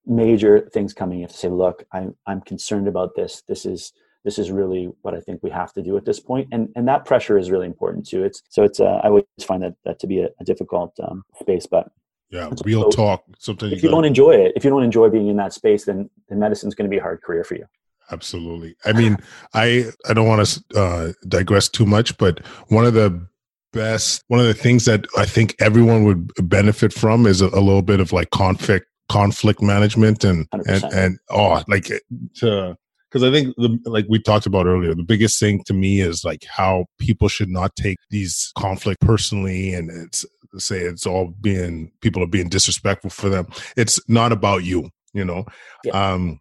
major things coming you have to say look i'm i'm concerned about this this is this is really what i think we have to do at this point and and that pressure is really important too it's so it's uh, i always find that that to be a, a difficult um, space but Yeah, real also- talk. Sometimes if you don't enjoy it if you don't enjoy being in that space then then medicine's going to be a hard career for you Absolutely. I mean, I I don't want to uh, digress too much, but one of the best, one of the things that I think everyone would benefit from is a, a little bit of like conflict conflict management and and 100%. and oh, like to because I think the like we talked about earlier, the biggest thing to me is like how people should not take these conflict personally, and it's say it's all being people are being disrespectful for them. It's not about you, you know. Yeah. Um,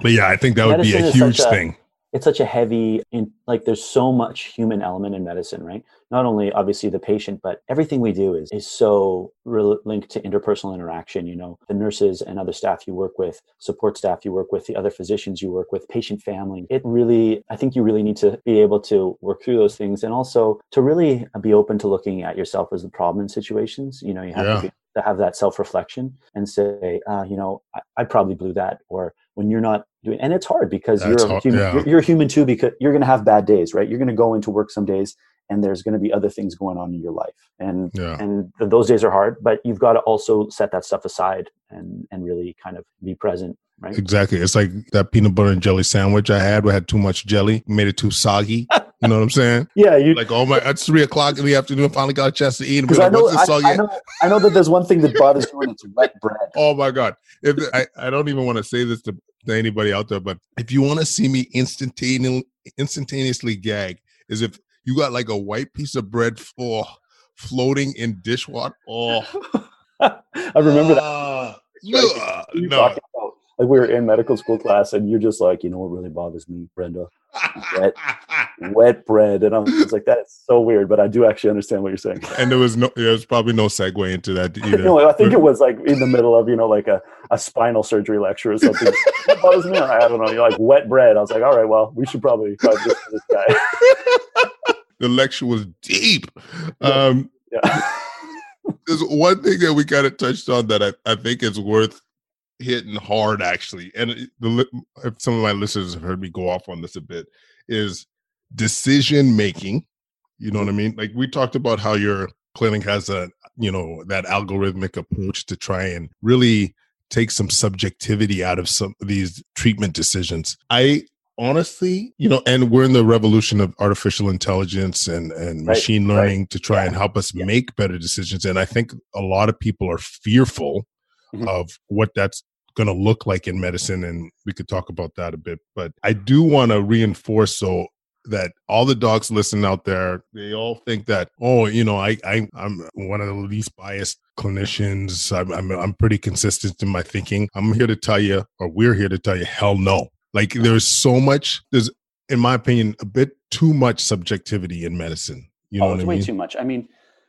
but yeah, I think that would be a huge a- thing. It's such a heavy in like there's so much human element in medicine right? Not only obviously the patient but everything we do is is so re- linked to interpersonal interaction you know? The nurses and other staff you work with support staff you work with the other physicians you work with patient family it really i think you really need to be able to work through those things and also to really be open to looking at yourself as the problem in situations you know? You have Yeah. to be to have that self-reflection and say uh, you know I, I probably blew that or when you're not doing and it's hard because That's you're a human yeah. you're, you're human too because you're going to have bad days right you're going to go into work some days and there's going to be other things going on in your life and Yeah. and th- those days are hard but you've got to also set that stuff aside and and really kind of be present right Exactly. It's like that peanut butter and jelly sandwich I had. We had too much jelly, made it too soggy. [LAUGHS] You know what I'm saying? yeah you Like, oh my, it's three o'clock in the afternoon. I finally got a chance to eat. because I know, I. I know I know that there's one thing that bothers you and it's wet bread. [LAUGHS] Oh my god! If I, I don't even want to say this to, to anybody out there, but if you want to see me instantaneously instantaneously gag, is if you got like a white piece of bread for floating in dishwater. Oh, [LAUGHS] I remember that. Ah, that. You no. Talking about, like we were in medical school class, and you're just like, you know what really bothers me, Brenda? Wet. [LAUGHS] Wet bread, and I was like, that is so weird, but I do actually understand what you're saying. and there was no, there was probably no segue into that [LAUGHS] either. no, I think it was like in the middle of you know like a, a spinal surgery lecture or something. [LAUGHS] what bothers me? I don't know. You're like wet bread. I was like, all right, well, we should probably try this this guy. the lecture was deep. Um, yeah. there's one thing that we kind of touched on that I, I think is worth hitting hard actually and the if some of my listeners have heard me go off on this a bit is decision making you know what i mean like we talked about how your clinic has a you know that algorithmic approach to try and really take some subjectivity out of some of these treatment decisions i honestly you know and we're in the revolution of artificial intelligence and and Right, machine right. learning to try Yeah, and help us yeah. make better decisions and i think a lot of people are fearful Mhm. of what that's going to look like in medicine and we could talk about that a bit but i do want to reinforce so that all the docs listening out there they all think that oh you know i, I i'm one of the least biased clinicians I'm, I'm i'm pretty consistent in my thinking i'm here to tell you or we're here to tell you hell no like there's so much there's in my opinion a bit too much subjectivity in medicine you know oh, it's way mean too much. I mean,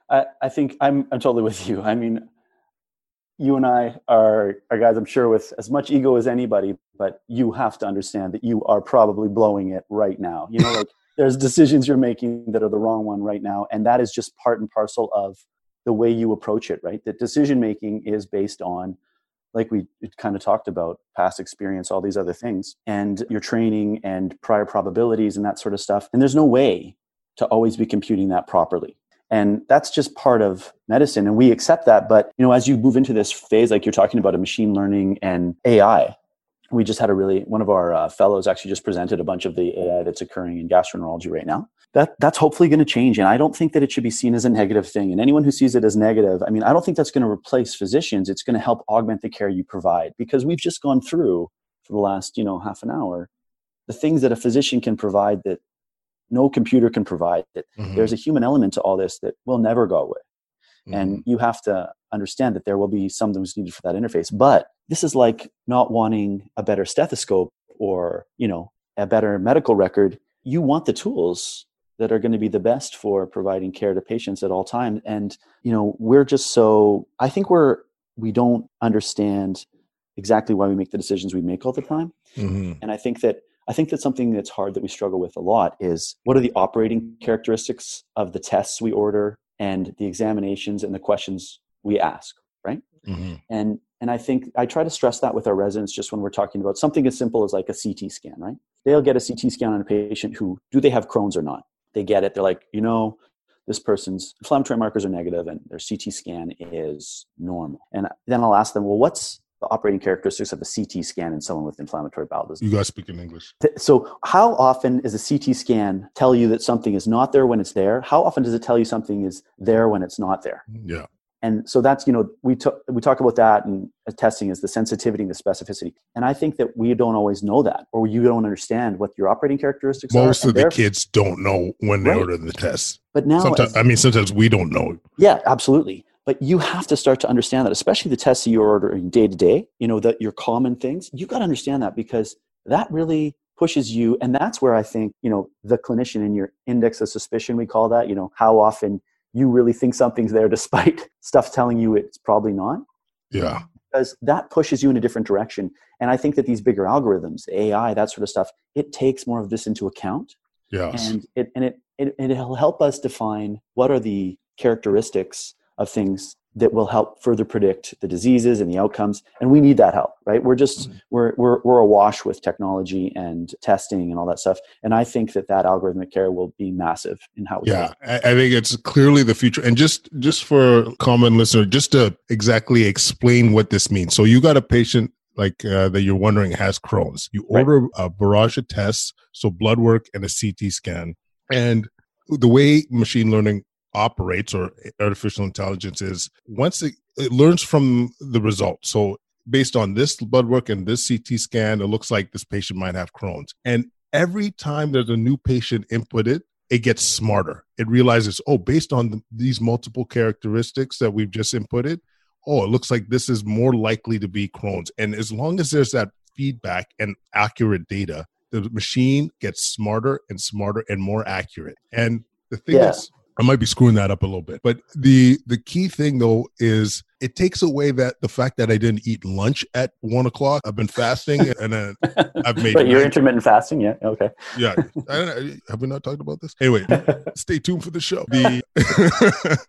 I, I think I'm I'm totally with you. I mean, you and I are, are guys, I'm sure, with as much ego as anybody, but you have to understand that you are probably blowing it right now. You know, like [LAUGHS] there's decisions you're making that are the wrong one right now. And that is just part and parcel of the way you approach it, right? That decision making is based on, like we kind of talked about, past experience, all these other things, and your training and prior probabilities and that sort of stuff. And there's no way to always be computing that properly and that's just part of medicine and we accept that. But you know as you move into this phase like you're talking about a machine learning and ai we just had a really one of our uh, fellows actually just presented a bunch of the ai that's occurring in gastroenterology right now. That that's hopefully going to change and i don't think that it should be seen as a negative thing. And anyone who sees it as negative i mean i don't think that's going to replace physicians. It's going to help augment the care you provide because we've just gone through for the last you know half an hour the things that a physician can provide that no computer can provide it. Mm-hmm. There's a human element to all this that will never go away. Mm-hmm. And you have to understand that there will be some things needed for that interface. But this is like not wanting a better stethoscope or, you know, a better medical record. You want the tools that are going to be the best for providing care to patients at all times. And, you know, we're just so I think we're we don't understand exactly why we make the decisions we make all the time. Mm-hmm. And I think that I think that something that's hard that we struggle with a lot is what are the operating characteristics of the tests we order and the examinations and the questions we ask, right? Mm-hmm. And and I think I try to stress that with our residents just when we're talking about something as simple as like a CT scan, right? They'll get a CT scan on a patient who do they have Crohn's or not? They get it. They're like, you know, this person's inflammatory markers are negative and their CT scan is normal. And then I'll ask them, well, what's the operating characteristics of a CT scan in someone with inflammatory bowel disease. You guys speak in English. So, how often is a CT scan tell you that something is not there when it's there? How often does it tell you something is there when it's not there? Yeah. And so that's you know we talk we talk about that and testing is the sensitivity and the specificity. And I think that we don't always know that, or you don't understand what your operating characteristics Most are. Most of the kids don't know when they right. order the test. But now, sometimes, as, I mean, sometimes we don't know. Yeah, absolutely but you have to start to understand that especially the tests that you're ordering day to day you know that your common things you got to understand that because that really pushes you. And that's where i think you know the clinician in your index of suspicion we call that you know how often you really think something's there despite [LAUGHS] stuff telling you it's probably not. Yeah. Because that pushes you in a different direction. And i think that these bigger algorithms ai that sort of stuff it takes more of this into account. Yes. and it and it, it it'll help us define what are the characteristics of things that will help further predict the diseases and the outcomes and we need that help right we're just mm-hmm. we're, we're we're awash with technology and testing and all that stuff and i think that that algorithmic care will be massive in how we yeah I, I think it's clearly the future and just just for common listener just to exactly explain what this means so you got a patient like uh, that you're wondering has crohn's you order right. a barrage of tests so blood work and a ct scan and the way machine learning operates or artificial intelligence is once it, it learns from the results. So based on this blood work and this CT scan, it looks like this patient might have Crohn's. And every time there's a new patient inputted, it gets smarter. It realizes, oh, based on the, these multiple characteristics that we've just inputted, oh, it looks like this is more likely to be Crohn's. And as long as there's that feedback and accurate data, the machine gets smarter and smarter and more accurate. And the thing yeah. is, I might be screwing that up a little bit. But the the key thing though is it takes away that the fact that I didn't eat lunch at one o'clock. I've been fasting [LAUGHS] and then I've made. but you're intermittent fasting, yeah? Okay. Yeah. I, have we not talked about this? Anyway, [LAUGHS] stay tuned for the show. [LAUGHS] The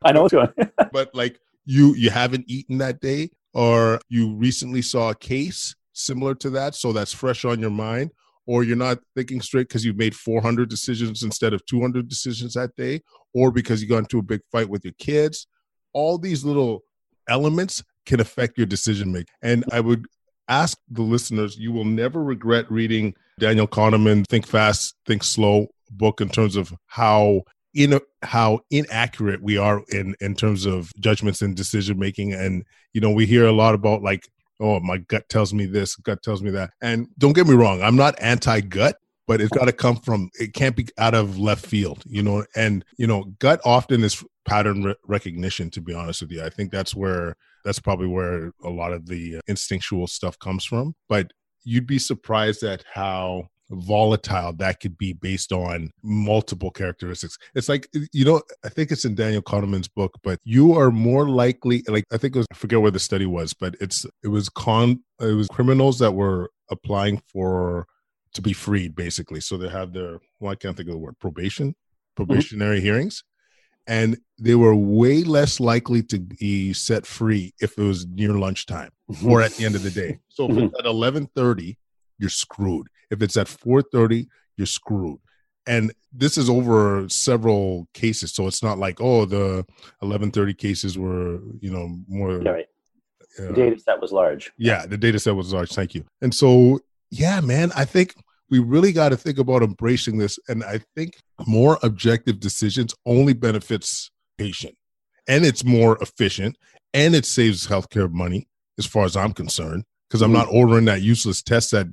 I know what's going. but like you, you haven't eaten that day, or you recently saw a case similar to that, so that's fresh on your mind or you're not thinking straight because you've made 400 decisions instead of 200 decisions that day, or because you got into a big fight with your kids. All these little elements can affect your decision making. And I would ask the listeners, you will never regret reading Daniel Kahneman Think Fast, Think Slow book in terms of how in how inaccurate we are in in terms of judgments and decision making and you know we hear a lot about like oh, my gut tells me this, gut tells me that. And don't get me wrong, I'm not anti gut, but it's got to come from, it can't be out of left field, you know. And, you know, gut often is pattern re- recognition, to be honest with you. I think that's where, that's probably where a lot of the uh, instinctual stuff comes from. But you'd be surprised at how volatile that could be based on multiple characteristics. It's like you know, I think it's in Daniel Kahneman's book, but you are more likely like I think it was I forget where the study was, but it's it was con it was criminals that were applying for to be freed basically. So they have their well, I can't think of the word probation, mm-hmm. probationary mm-hmm. hearings. And they were way less likely to be set free if it was near lunchtime mm-hmm. or at the end of the day. So if it's at eleven thirty, you're screwed. If it's at 4:30, you're screwed. And this is over several cases, so it's not like oh the 11:30 cases were you know more. Yeah, right. Uh, the data set was large. Yeah, the data set was large. Thank you. And so yeah, man, I think we really got to think about embracing this, and I think more objective decisions only benefits patient, and it's more efficient, and it saves healthcare money as far as I'm concerned because I'm not ordering that useless test that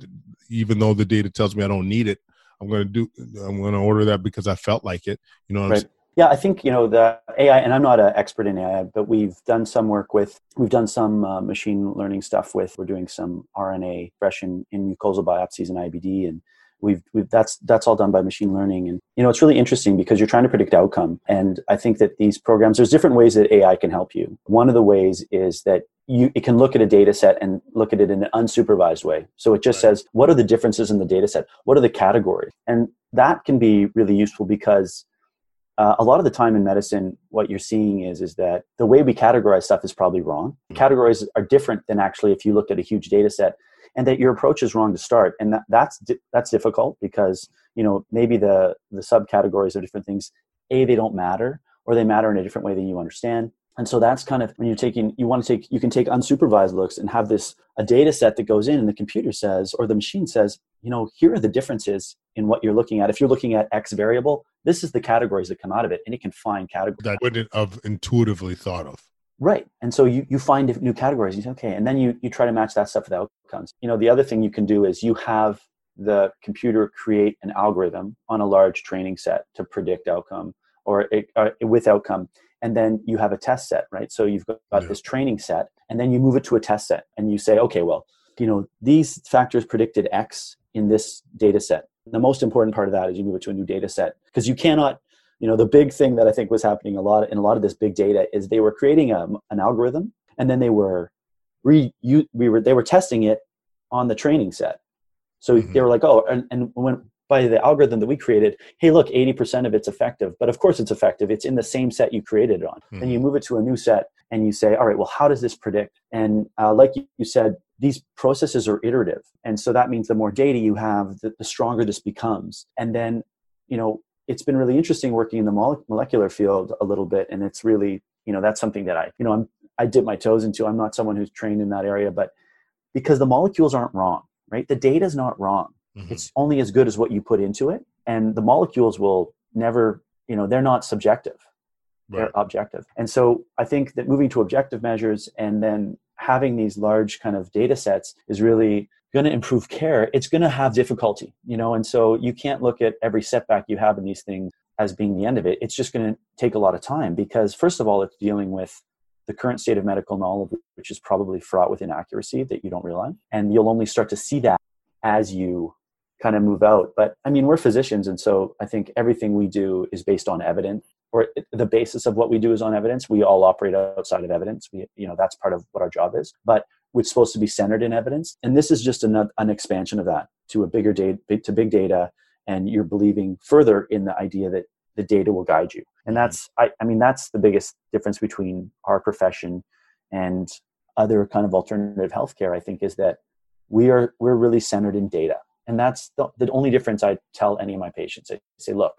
even though the data tells me I don't need it, I'm going to do. I'm going to order that because I felt like it. You know. right. Yeah, I think you know the AI, and I'm not an expert in AI, but we've done some work with, we've done some uh, machine learning stuff with. We're doing some RNA expression in mucosal biopsies and IBD, and we've, we've that's that's all done by machine learning. And you know it's really interesting because you're trying to predict outcome. And i think that these programs there's different ways that ai can help you. One of the ways is that you it can look at a data set and look at it in an unsupervised way. So it just right. says what are the differences in the data set? What are the categories? And that can be really useful because uh, a lot of the time in medicine what you're seeing is is that the way we categorize stuff is probably wrong. Mm-hmm. categories are different than actually if you looked at a huge data set and that your approach is wrong to start. And that, that's that's difficult because you know maybe the the subcategories of different things a they don't matter or they matter in a different way than you understand. And so that's kind of when you're taking you want to take you can take unsupervised looks and have this a data set that goes in and the computer says or the machine says you know here are the differences in what you're looking at. If you're looking at x variable this is the categories that come out of it and it can find categories. That wouldn't have intuitively thought of Right. And so you, you find new categories. You say, okay. And then you, you try to match that stuff with outcomes. You know, the other thing you can do is you have the computer create an algorithm on a large training set to predict outcome or, it, uh, with outcome. And then you have a test set, right? So you've got yeah. this training set and then you move it to a test set and you say, okay, well, you know, these factors predicted X in this data set. The most important part of that is you move it to a new data set because you cannot you know the big thing that i think was happening a lot in a lot of this big data is they were creating a, an algorithm and then they were re you, we were they were testing it on the training set. So mm-hmm. they were like oh and, and when by the algorithm that we created hey look 80% of it's effective but of course it's effective. It's in the same set you created it on. Mm-hmm. and you move it to a new set and you say all right well how does this predict? And uh, like you said these processes are iterative. And so that means the more data you have the, the stronger this becomes. And then you know it's been really interesting working in the molecular field a little bit and it's really you know that's something that i you know i'm i dip my toes into. I'm not someone who's trained in that area but because the molecules aren't wrong right? The data is not wrong. Mm-hmm. it's only as good as what you put into it and the molecules will never you know they're not subjective. Right. they're objective. And so i think that moving to objective measures and then having these large kind of data sets is really going to improve care, it's going to have difficulty, you know, and so you can't look at every setback you have in these things as being the end of it. It's just going to take a lot of time because, first of all, it's dealing with the current state of medical knowledge, which is probably fraught with inaccuracy that you don't realize. And you'll only start to see that as you kind of move out. But I mean, we're physicians, and so I think everything we do is based on evidence, or the basis of what we do is on evidence. We all operate outside of evidence. We, you know, that's part of what our job is. But is supposed to be centered in evidence. And this is just an, an expansion of that to a bigger data, to big data. And you're believing further in the idea that the data will guide you. And that's, I, I mean, that's the biggest difference between our profession and other kind of alternative healthcare, I think, is that we are, we're really centered in data. And that's the, the only difference I tell any of my patients. I say, look,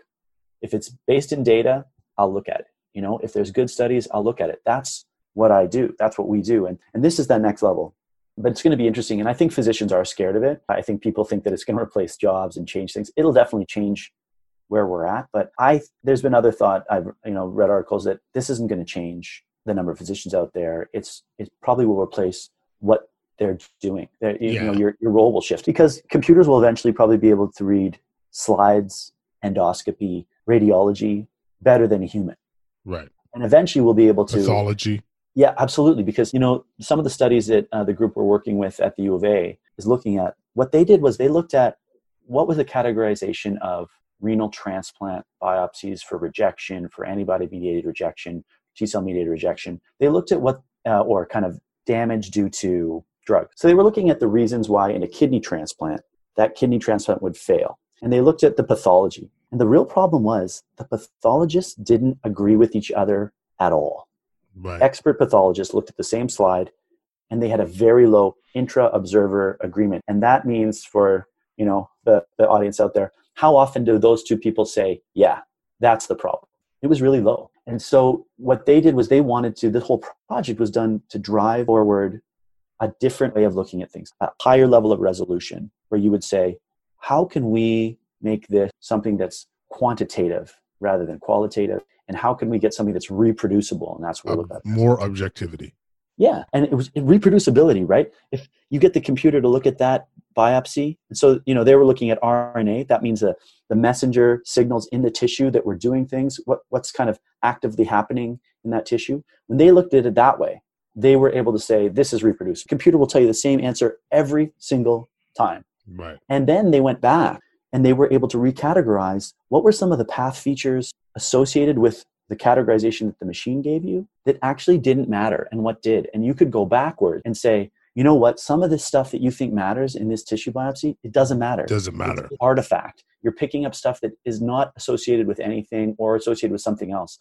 if it's based in data, I'll look at it. You know, if there's good studies, I'll look at it. That's what I do. That's what we do. And, and this is that next level. But it's going to be interesting. And I think physicians are scared of it. I think people think that it's going [LAUGHS] to replace jobs and change things. It'll definitely change where we're at. But I, there's been other thought. I've you know read articles that this isn't going to change the number of physicians out there. It's it probably will replace what they're doing. They're, yeah. You know, your your role will shift because computers will eventually probably be able to read slides, endoscopy, radiology better than a human. Right. And eventually we'll be able to pathology. Yeah, absolutely. Because you know some of the studies that uh, the group we're working with at the U of A is looking at what they did was they looked at what was the categorization of renal transplant biopsies for rejection, for antibody mediated rejection, T cell mediated rejection. They looked at what, uh, or kind of damage due to drug. So they were looking at the reasons why in a kidney transplant, that kidney transplant would fail. And they looked at the pathology. And the real problem was the pathologists didn't agree with each other at all. Right. Expert pathologists looked at the same slide and they had a very low intra observer agreement. And that means for, you know, the, the audience out there, how often do those two people say, yeah, that's the problem? It was really low. And so what they did was they wanted to, this whole project was done to drive forward a different way of looking at things, a higher level of resolution, where you would say, how can we make this something that's quantitative rather than qualitative? And how can we get something that's reproducible? And that's what uh, more objectivity. Yeah, and it was reproducibility, right? If you get the computer to look at that biopsy, and so you know they were looking at RNA. That means the the messenger signals in the tissue that we're doing things. What what's kind of actively happening in that tissue? When they looked at it that way, they were able to say this is reproducible. Computer will tell you the same answer every single time. Right. And then they went back and they were able to recategorize what were some of the path features associated with the categorization that the machine gave you that actually didn't matter and what did. And you could go backward and say, you know what, some of this stuff that you think matters in this tissue biopsy, it doesn't matter. Doesn't matter. artifact. You're picking up stuff that is not associated with anything or associated with something else.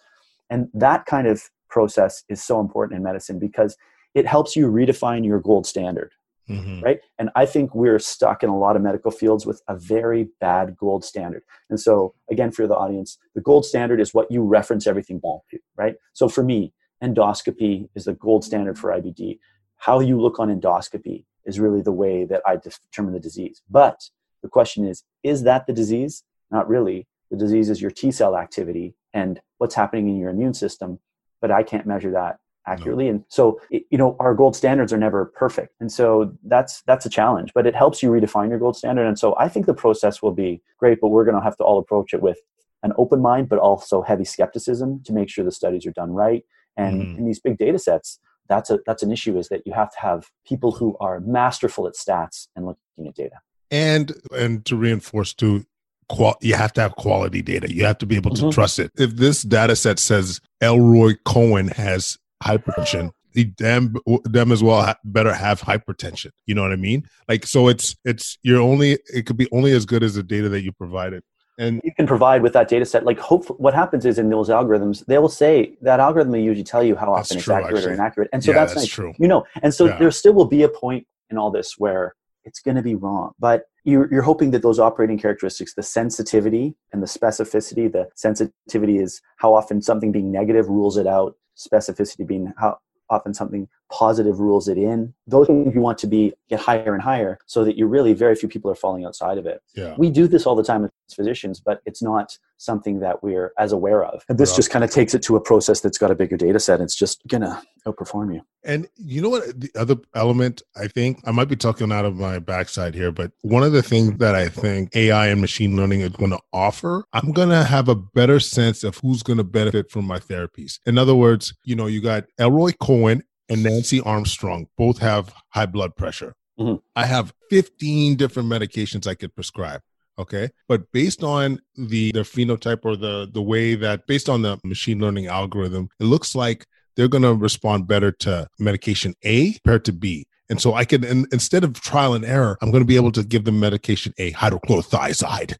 And that kind of process is so important in medicine because it helps you redefine your gold standard. Mm-hmm. Right. And I think we're stuck in a lot of medical fields with a very bad gold standard. And so, again, for the audience, the gold standard is what you reference everything back to. Right. So, for me, endoscopy is the gold standard for IBD. How you look on endoscopy is really the way that I determine the disease. But the question is, is that the disease? Not really. The disease is your T cell activity and what's happening in your immune system. But I can't measure that accurately no. and so you know our gold standards are never perfect and so that's that's a challenge but it helps you redefine your gold standard and so i think the process will be great but we're going to have to all approach it with an open mind but also heavy skepticism to make sure the studies are done right and mm. in these big data sets that's a that's an issue is that you have to have people who are masterful at stats and looking at data and and to reinforce too qual- you have to have quality data. You have to be able to mm-hmm. trust it. If this data set says Elroy Cohen has hypertension. He damn them as well better have hypertension. You know what i mean? Like so it's it's you're only it could be only as good as the data that you provided. And you can provide with that data set. Like hope what happens is in those algorithms they will say that algorithm will usually tell you how often it's true, accurate actually. or inaccurate. And so yeah, that's, that's nice. true. You know and so yeah. there still will be a point in all this where it's going to be wrong. But you're, you're hoping that those operating characteristics the sensitivity and the specificity the sensitivity is how often something being negative rules it out specificity being how often something positive rules it in. Those things you want to be get higher and higher so that you really very few people are falling outside of it. Yeah. We do this all the time as physicians, but it's not something that we're as aware of. And this just kind of takes it to a process that's got a bigger data set. It's just gonna outperform you. And you know what the other element I think I might be talking out of my backside here, but one of the things that I think AI and machine learning is going to offer, I'm going to have a better sense of who's going to benefit from my therapies. In other words, you know, you got Elroy Cohen and Nancy Armstrong both have high blood pressure. Mm-hmm. I have 15 different medications I could prescribe. Okay. But based on the their phenotype or the the way that based on the machine learning algorithm, it looks like they're gonna respond better to medication A compared to B. And so I can instead of trial and error, I'm gonna be able to give them medication A, hydrochlorothiazide.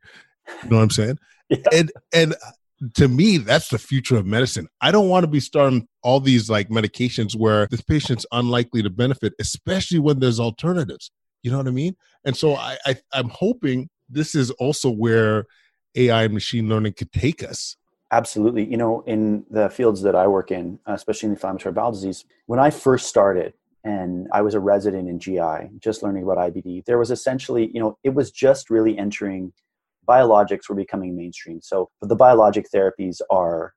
You know what I'm saying? [LAUGHS] Yeah. And and to me, that's the future of medicine. I don't want to be starting all these like medications where this patient's unlikely to benefit, especially when there's alternatives. You know what I mean? And so I, I I'm hoping this is also where AI and machine learning could take us. Absolutely. You know, in the fields that I work in, especially in inflammatory bowel disease, when I first started and I was a resident in GI, just learning about IBD, there was essentially, you know, it was just really entering biologics were becoming mainstream. So the biologic therapies are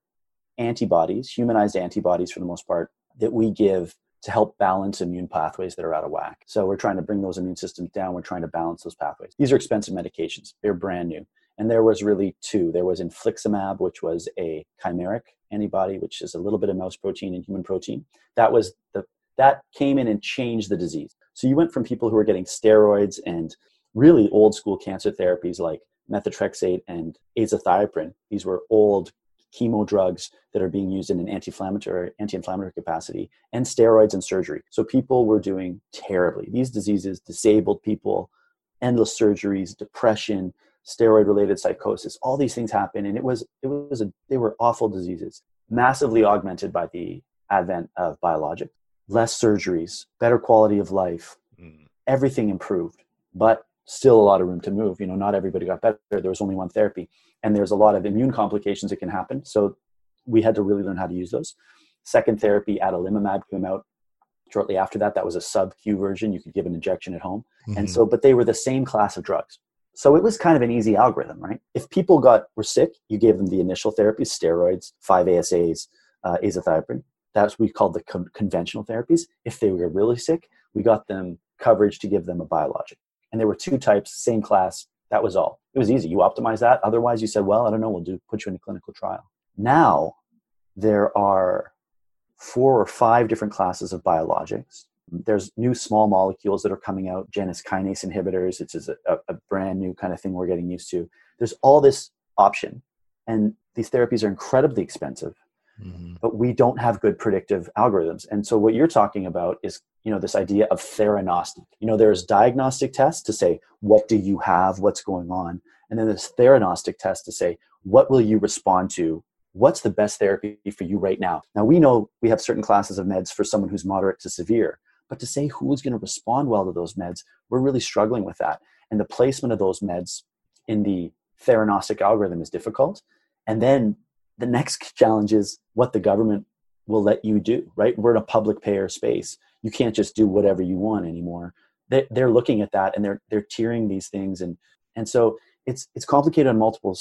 antibodies, humanized antibodies for the most part, that we give to help balance immune pathways that are out of whack. So we're trying to bring those immune systems down. We're trying to balance those pathways. These are expensive medications. They're brand new. And there was really two. There was infliximab, which was a chimeric antibody, which is a little bit of mouse protein and human protein. That was the that came in and changed the disease. So you went from people who were getting steroids and really old school cancer therapies like methotrexate and azathioprine. These were old chemo drugs that are being used in an anti-inflammatory anti-inflammatory capacity and steroids and surgery so people were doing terribly these diseases disabled people endless surgeries depression steroid related psychosis all these things happen and it was it was a they were awful diseases massively augmented by the advent of biologic less surgeries better quality of life mm. everything improved but still a lot of room to move you know not everybody got better there was only one therapy and there's a lot of immune complications that can happen so we had to really learn how to use those second therapy adalimumab came out shortly after that that was a sub q version you could give an injection at home mm-hmm. and so but they were the same class of drugs so it was kind of an easy algorithm, right? If people got were sick, you gave them the initial therapy, steroids, 5-ASAs, uh, azathioprine. That's what we called the con- conventional therapies. If they were really sick, we got them coverage to give them a biologic. And there were two types, same class. That was all. It was easy. You optimize that. Otherwise, you said, well, I don't know, we'll do put you in a clinical trial. Now there are four or five different classes of biologics there's new small molecules that are coming out, Janus kinase inhibitors. It's a, a brand new kind of thing we're getting used to. There's all this option, and these therapies are incredibly expensive. Mm-hmm. But we don't have good predictive algorithms. And so what you're talking about is, you know, this idea of theranostic. You know, there's diagnostic tests to say, what do you have? What's going on? And then there's theranostic test to say, what will you respond to what's the best therapy for you right now now we know we have certain classes of meds for someone who's moderate to severe but to say who's going to respond well to those meds, we're really struggling with that. And the placement of those meds in the theranostic algorithm is difficult. And then the next [LAUGHS] challenge is what the government will let you do, right? We're in a public payer space. You can't just do whatever you want anymore. They're, they're looking at that and they're, they're tiering these things. And, and so it's, it's complicated on multiple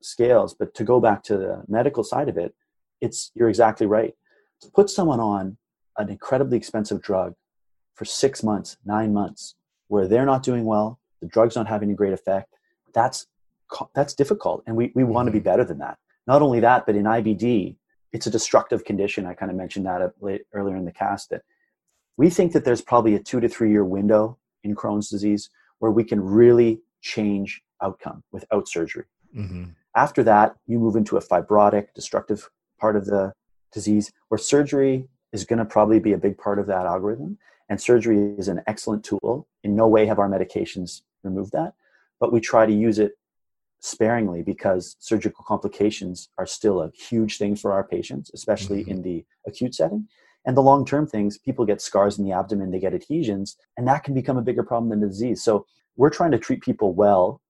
scales, but to go back to the medical side of it, it's, you're exactly right. To put someone on an incredibly expensive drug for six months, nine months, where they're not doing well, the drug's not having a great effect, that's that's difficult, and we we want to be mm-hmm. better than that. Not only that, but in IBD, it's a destructive condition. I kind of mentioned that earlier in the cast that we think that there's probably a two to three year window in Crohn's disease where we can really change outcome without surgery. Mm-hmm. After that, you move into a fibrotic, destructive part of the disease where surgery is going to probably be a big part of that algorithm. And surgery is an excellent tool. In no way have our medications removed that, but we try to use it sparingly because surgical complications are still a huge thing for our patients, especially mm-hmm. in the acute setting. And the long term things, people get scars in the abdomen, they get adhesions, and that can become a bigger problem than the disease. So we're trying to treat people well,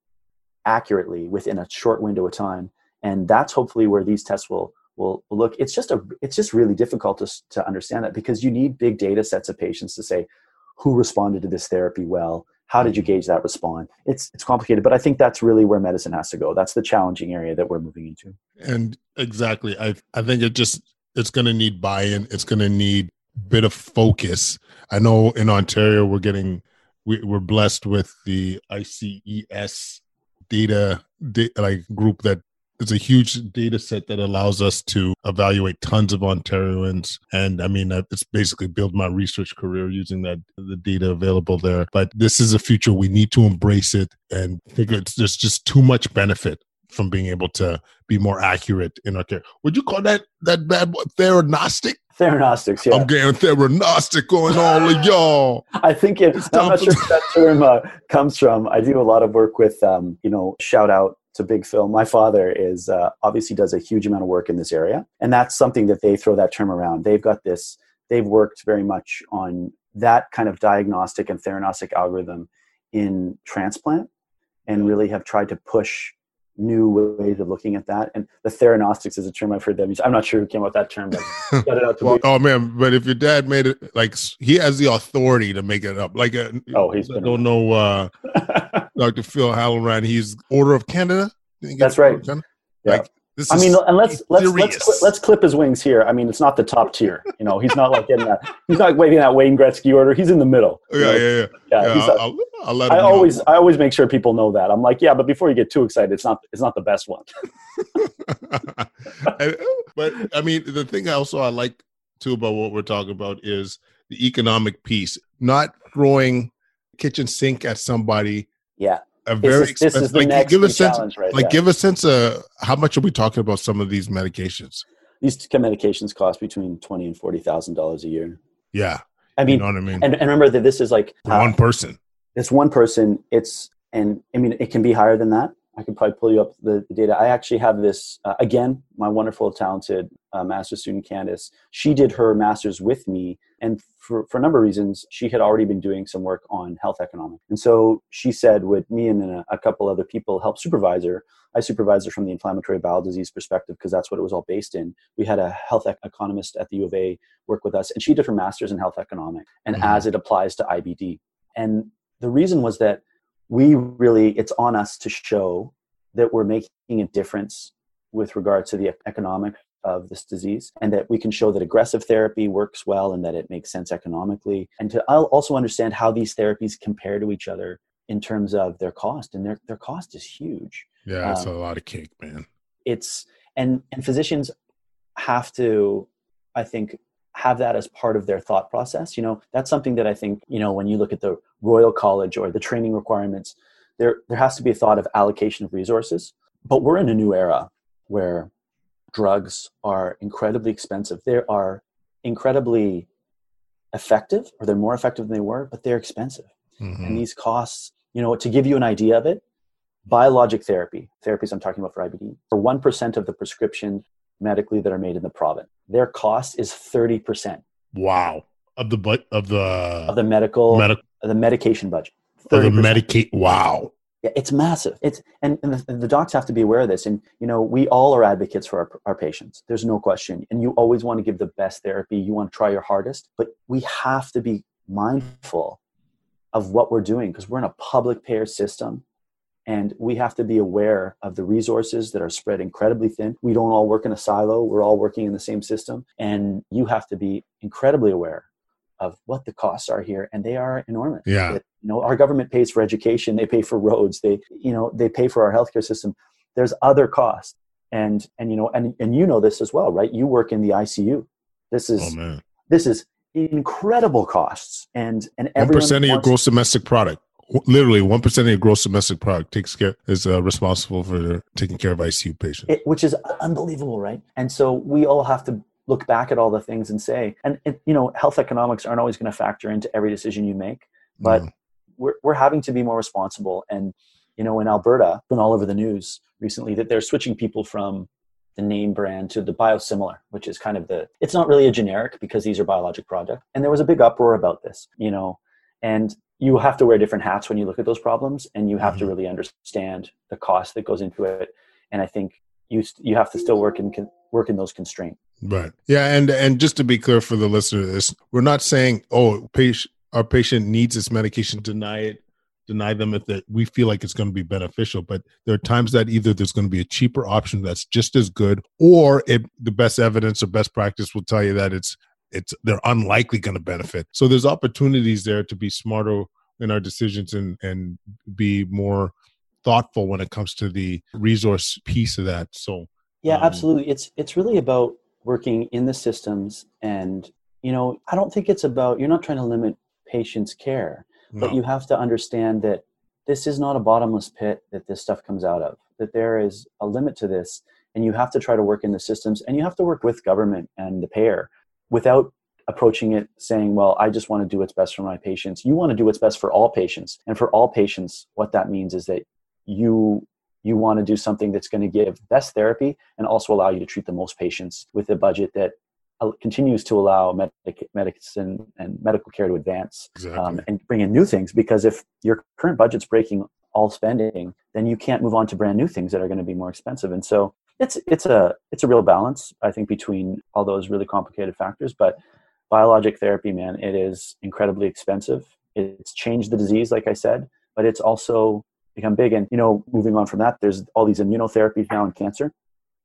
accurately, within a short window of time. And that's hopefully where these tests will will look. It's just a it's just really difficult to, to understand that because you need big data sets of patients to say who responded to this therapy well? How did you gauge that response? It's it's complicated but i think that's really where medicine has to go. That's the challenging area that we're moving into. And exactly. I i think it just it's going to need buy-in it's going to need a bit of focus i know in ontario we're getting we, we're blessed with the ICES data, data like group that it's a huge data set that allows us to evaluate tons of Ontarians. And I mean, it's basically build my research career using that the data available there. But this is a future we need to embrace it and think it's there's just too much benefit from being able to be more accurate in our care. Would you call that that bad boy theranostic? Theranostics, yeah. I'm getting theranostic going all [LAUGHS] of y'all. I think it, I'm not sure that term uh, comes from. I do a lot of work with, um, you know, shout out to Big Phil. My father is uh, obviously does a huge amount of work in this area, and that's something that they throw that term around. They've got this. They've worked very much on that kind of diagnostic and theranostic algorithm in transplant, and really have tried to push new ways of looking at that. And the theranostics is a term I've heard them use. I'm not sure who came up with that term, but [LAUGHS] got it out to well, Oh man, but if your dad made it like he has the authority to make it up. Like uh, oh, he's I don't know uh Dr. [LAUGHS] Phil Halloran, he's Order of Canada. That's right. Yeah. Like this I mean, and let's let's let's let's clip his wings here. I mean, it's not the top tier. You know, he's not like getting that. He's not waiting that Wayne Gretzky order. He's in the middle. Oh, yeah, yeah, yeah, yeah. yeah I'll, I'll, let I always I always make sure people know that. I'm like, yeah, but before you get too excited, it's not it's not the best one. [LAUGHS] Oh, but I mean, the thing I also I like too about what we're talking about is the economic piece. Not throwing kitchen sink at somebody Yeah. A This very is, this is expensive. the Like, next give a sense. challenge, right? Like, give a sense of how much are we talking about some of these medications? These medications cost between twenty and forty thousand dollars a year. Yeah, I mean, you know what I mean. and, and remember that this is like uh, one person. it's one person it's and i mean it can be higher than that i can probably pull you up the, the data. I actually have this uh, again my wonderful talented uh, master's student candice she did her master's with me and for, for a number of reasons she had already been doing some work on health economics. And so she said with me and a, a couple other people help supervise her i supervised her from the inflammatory bowel disease perspective because that's what it was all based in. We had a health ec- economist at the u of a work with us and she did her master's in health economics and Mhm. as it applies to ibd and the reason was that we really it's on us to show that we're making a difference with regard to the economic of this disease and that we can show that aggressive therapy works well and that it makes sense economically and to al- also understand how these therapies compare to each other in terms of their cost and their, their cost is huge Yeah, it's um, a lot of cake, man. it's and and physicians have to i think have that as part of their thought process you know? That's something that i think you know when you look at the royal college or the training requirements there there has to be a thought of allocation of resources. But we're in a new era where drugs are incredibly expensive. They are incredibly effective or they're more effective than they were but they're expensive. Mhm. and these costs you know to give you an idea of it biologic therapy therapies i'm talking about for ibd for 1% of the prescription medically that are made in the province their cost is 30% Wow. Of the but of the of the medical medical of the medication budget of the 30%. medicate. Wow. Yeah, it's massive. It's and, and the, the docs have to be aware of this. And you know, we all are advocates for our, our patients. There's no question. And you always want to give the best therapy. You want to try your hardest, but we have to be mindful of what we're doing because we're in a public payer system, and we have to be aware of the resources that are spread incredibly thin. We don't all work in a silo. We're all working in the same system, and you have to be incredibly aware of what the costs are here, and they are enormous Yeah. that, you know our government pays for education they pay for roads they you know they pay for our healthcare system there's other costs and and you know and and you know this as well right you work in the icu this is Oh man. this is incredible costs and and One percent of your gross domestic product. Literally, one percent of your gross domestic product takes care is uh, responsible for taking care of ICU patients. it, which is unbelievable right and so we all have to look back at all the things and say and it, you know health economics aren't always going to factor into every decision you make but No. we're, we're having to be more responsible and you know in alberta been all over the news recently that they're switching people from the name brand to the biosimilar which is kind of the it's not really a generic because these are biologic products and there was a big uproar about this you know and you have to wear different hats when you look at those problems and you have to Mhm. really understand the cost that goes into it and i think you you have to still work in work in those constraints Right. Yeah, and and just to be clear for the listeners, we're not saying oh, patient our patient needs this medication, deny it, deny them if that we feel like it's going to be beneficial. But there are times that either there's going to be a cheaper option that's just as good, or if the best evidence or best practice will tell you that it's it's they're unlikely going to benefit. So there's opportunities there to be smarter in our decisions and and be more thoughtful when it comes to the resource piece of that. So Yeah, Um, absolutely. It's it's really about working in the systems and you know, I don't think it's about you're not trying to limit patients' care, but you have to understand that this is not a bottomless pit that this stuff comes out of. That there is a limit to this and you have to try to work in the systems and you have to work with government and the payer without approaching it saying, well, I just want to do what's best for my patients. You want to do what's best for all patients. And for all patients, what that means is that you you want to do something that's going to give best therapy and also allow you to treat the most patients with a budget that uh, continues to allow medic- medicine and medical care to advance exactly. um, and bring in new things because if your current budget's breaking all spending then you can't move on to brand new things that are going to be more expensive and so it's it's a it's a real balance i think between all those really complicated factors but biologic therapy man it is incredibly expensive it's changed the disease like i said but it's also become big and you know moving on from that there's all these immunotherapies now in cancer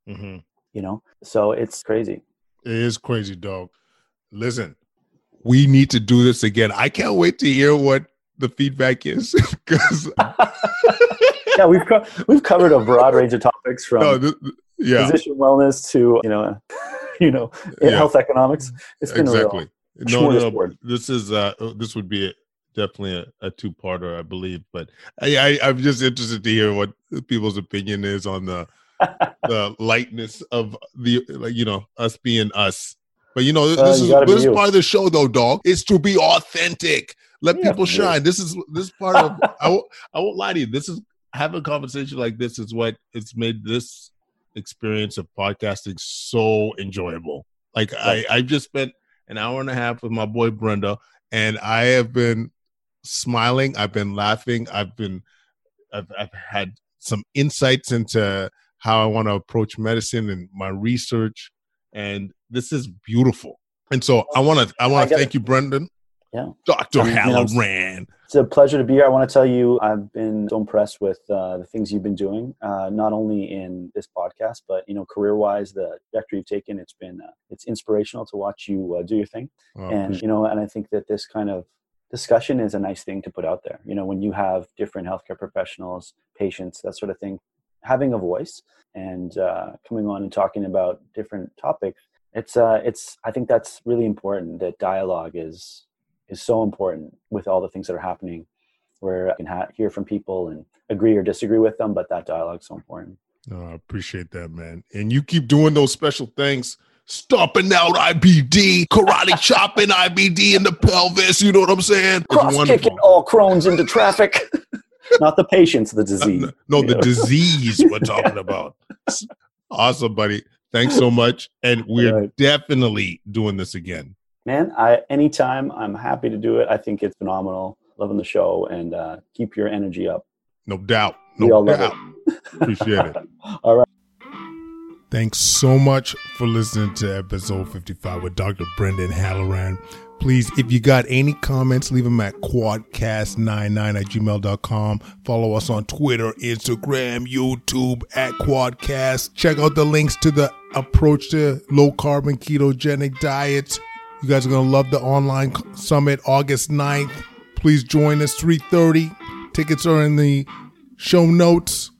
Mhm. you know so it's crazy It is crazy, dog. Listen, we need to do this again. I can't wait to hear what the feedback is [LAUGHS] because [LAUGHS] [LAUGHS] yeah we've co- we've covered a broad range of topics from no, th- yeah, physician wellness to you know [LAUGHS] you know Yeah. health economics it's been exactly. No, no, this is uh, this would be definitely a, a two parter, I believe. But I, I, am just interested to hear what people's opinion is on the [LAUGHS] the lightness of the like you know us being us. But you know, this uh, is this is part of the show though, dog. It's to be authentic. Let yeah, people shine. This is this part of I won't, I won't lie to you. This is having a conversation like this is what it's made this experience of podcasting so enjoyable. Like I, I just spent an hour and a half with my boy Brendan, and I have been smiling. I've been laughing. I've been, I've, I've had some insights into how I want to approach medicine and my research, and this is beautiful. And so I want to, I want to thank you, Brendan. Yeah, Doctor Halloran. It's a pleasure to be here. I want to tell you, I've been so impressed with uh, the things you've been doing, uh, not only in this podcast, but you know, career-wise, the trajectory you've taken. It's been uh, it's inspirational to watch you uh, do your thing, oh, and you know, and I think that this kind of discussion is a nice thing to put out there. You know, when you have different healthcare professionals, patients, that sort of thing, having a voice and uh, coming on and talking about different topics, it's uh, it's I think that's really important. That dialogue is is so important with all the things that are happening where I can ha- hear from people and agree or disagree with them, but that dialogue is so important. Oh, I appreciate that, man. And you keep doing those special things, stomping out IBD, karate chopping IBD in the pelvis. You know what I'm saying? Cross kicking all Crohn's into traffic. [LAUGHS] Not the patients, the disease. Uh, [LAUGHS] no, the know? disease we're talking about. awesome, buddy. Thanks so much. And we're right. definitely doing this again man, I anytime I'm happy to do it. I think it's phenomenal. Loving the show and uh, keep your energy up. No doubt. No doubt. Appreciate it. [LAUGHS] All right. Thanks so much for listening to episode 55 with Dr. Brendan Halloran. Please, if you got any comments, leave them at quadcast99 at gmail.com. Follow us on Twitter, Instagram, YouTube at Quadcast. Check out the links to the approach to low carb and ketogenic diets you guys are going to love the online summit August 9th. Please join us 3:30. Tickets are in the show notes.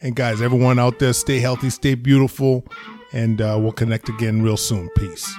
And guys, everyone out there, stay healthy, stay beautiful, and uh, we'll connect again real soon. Peace.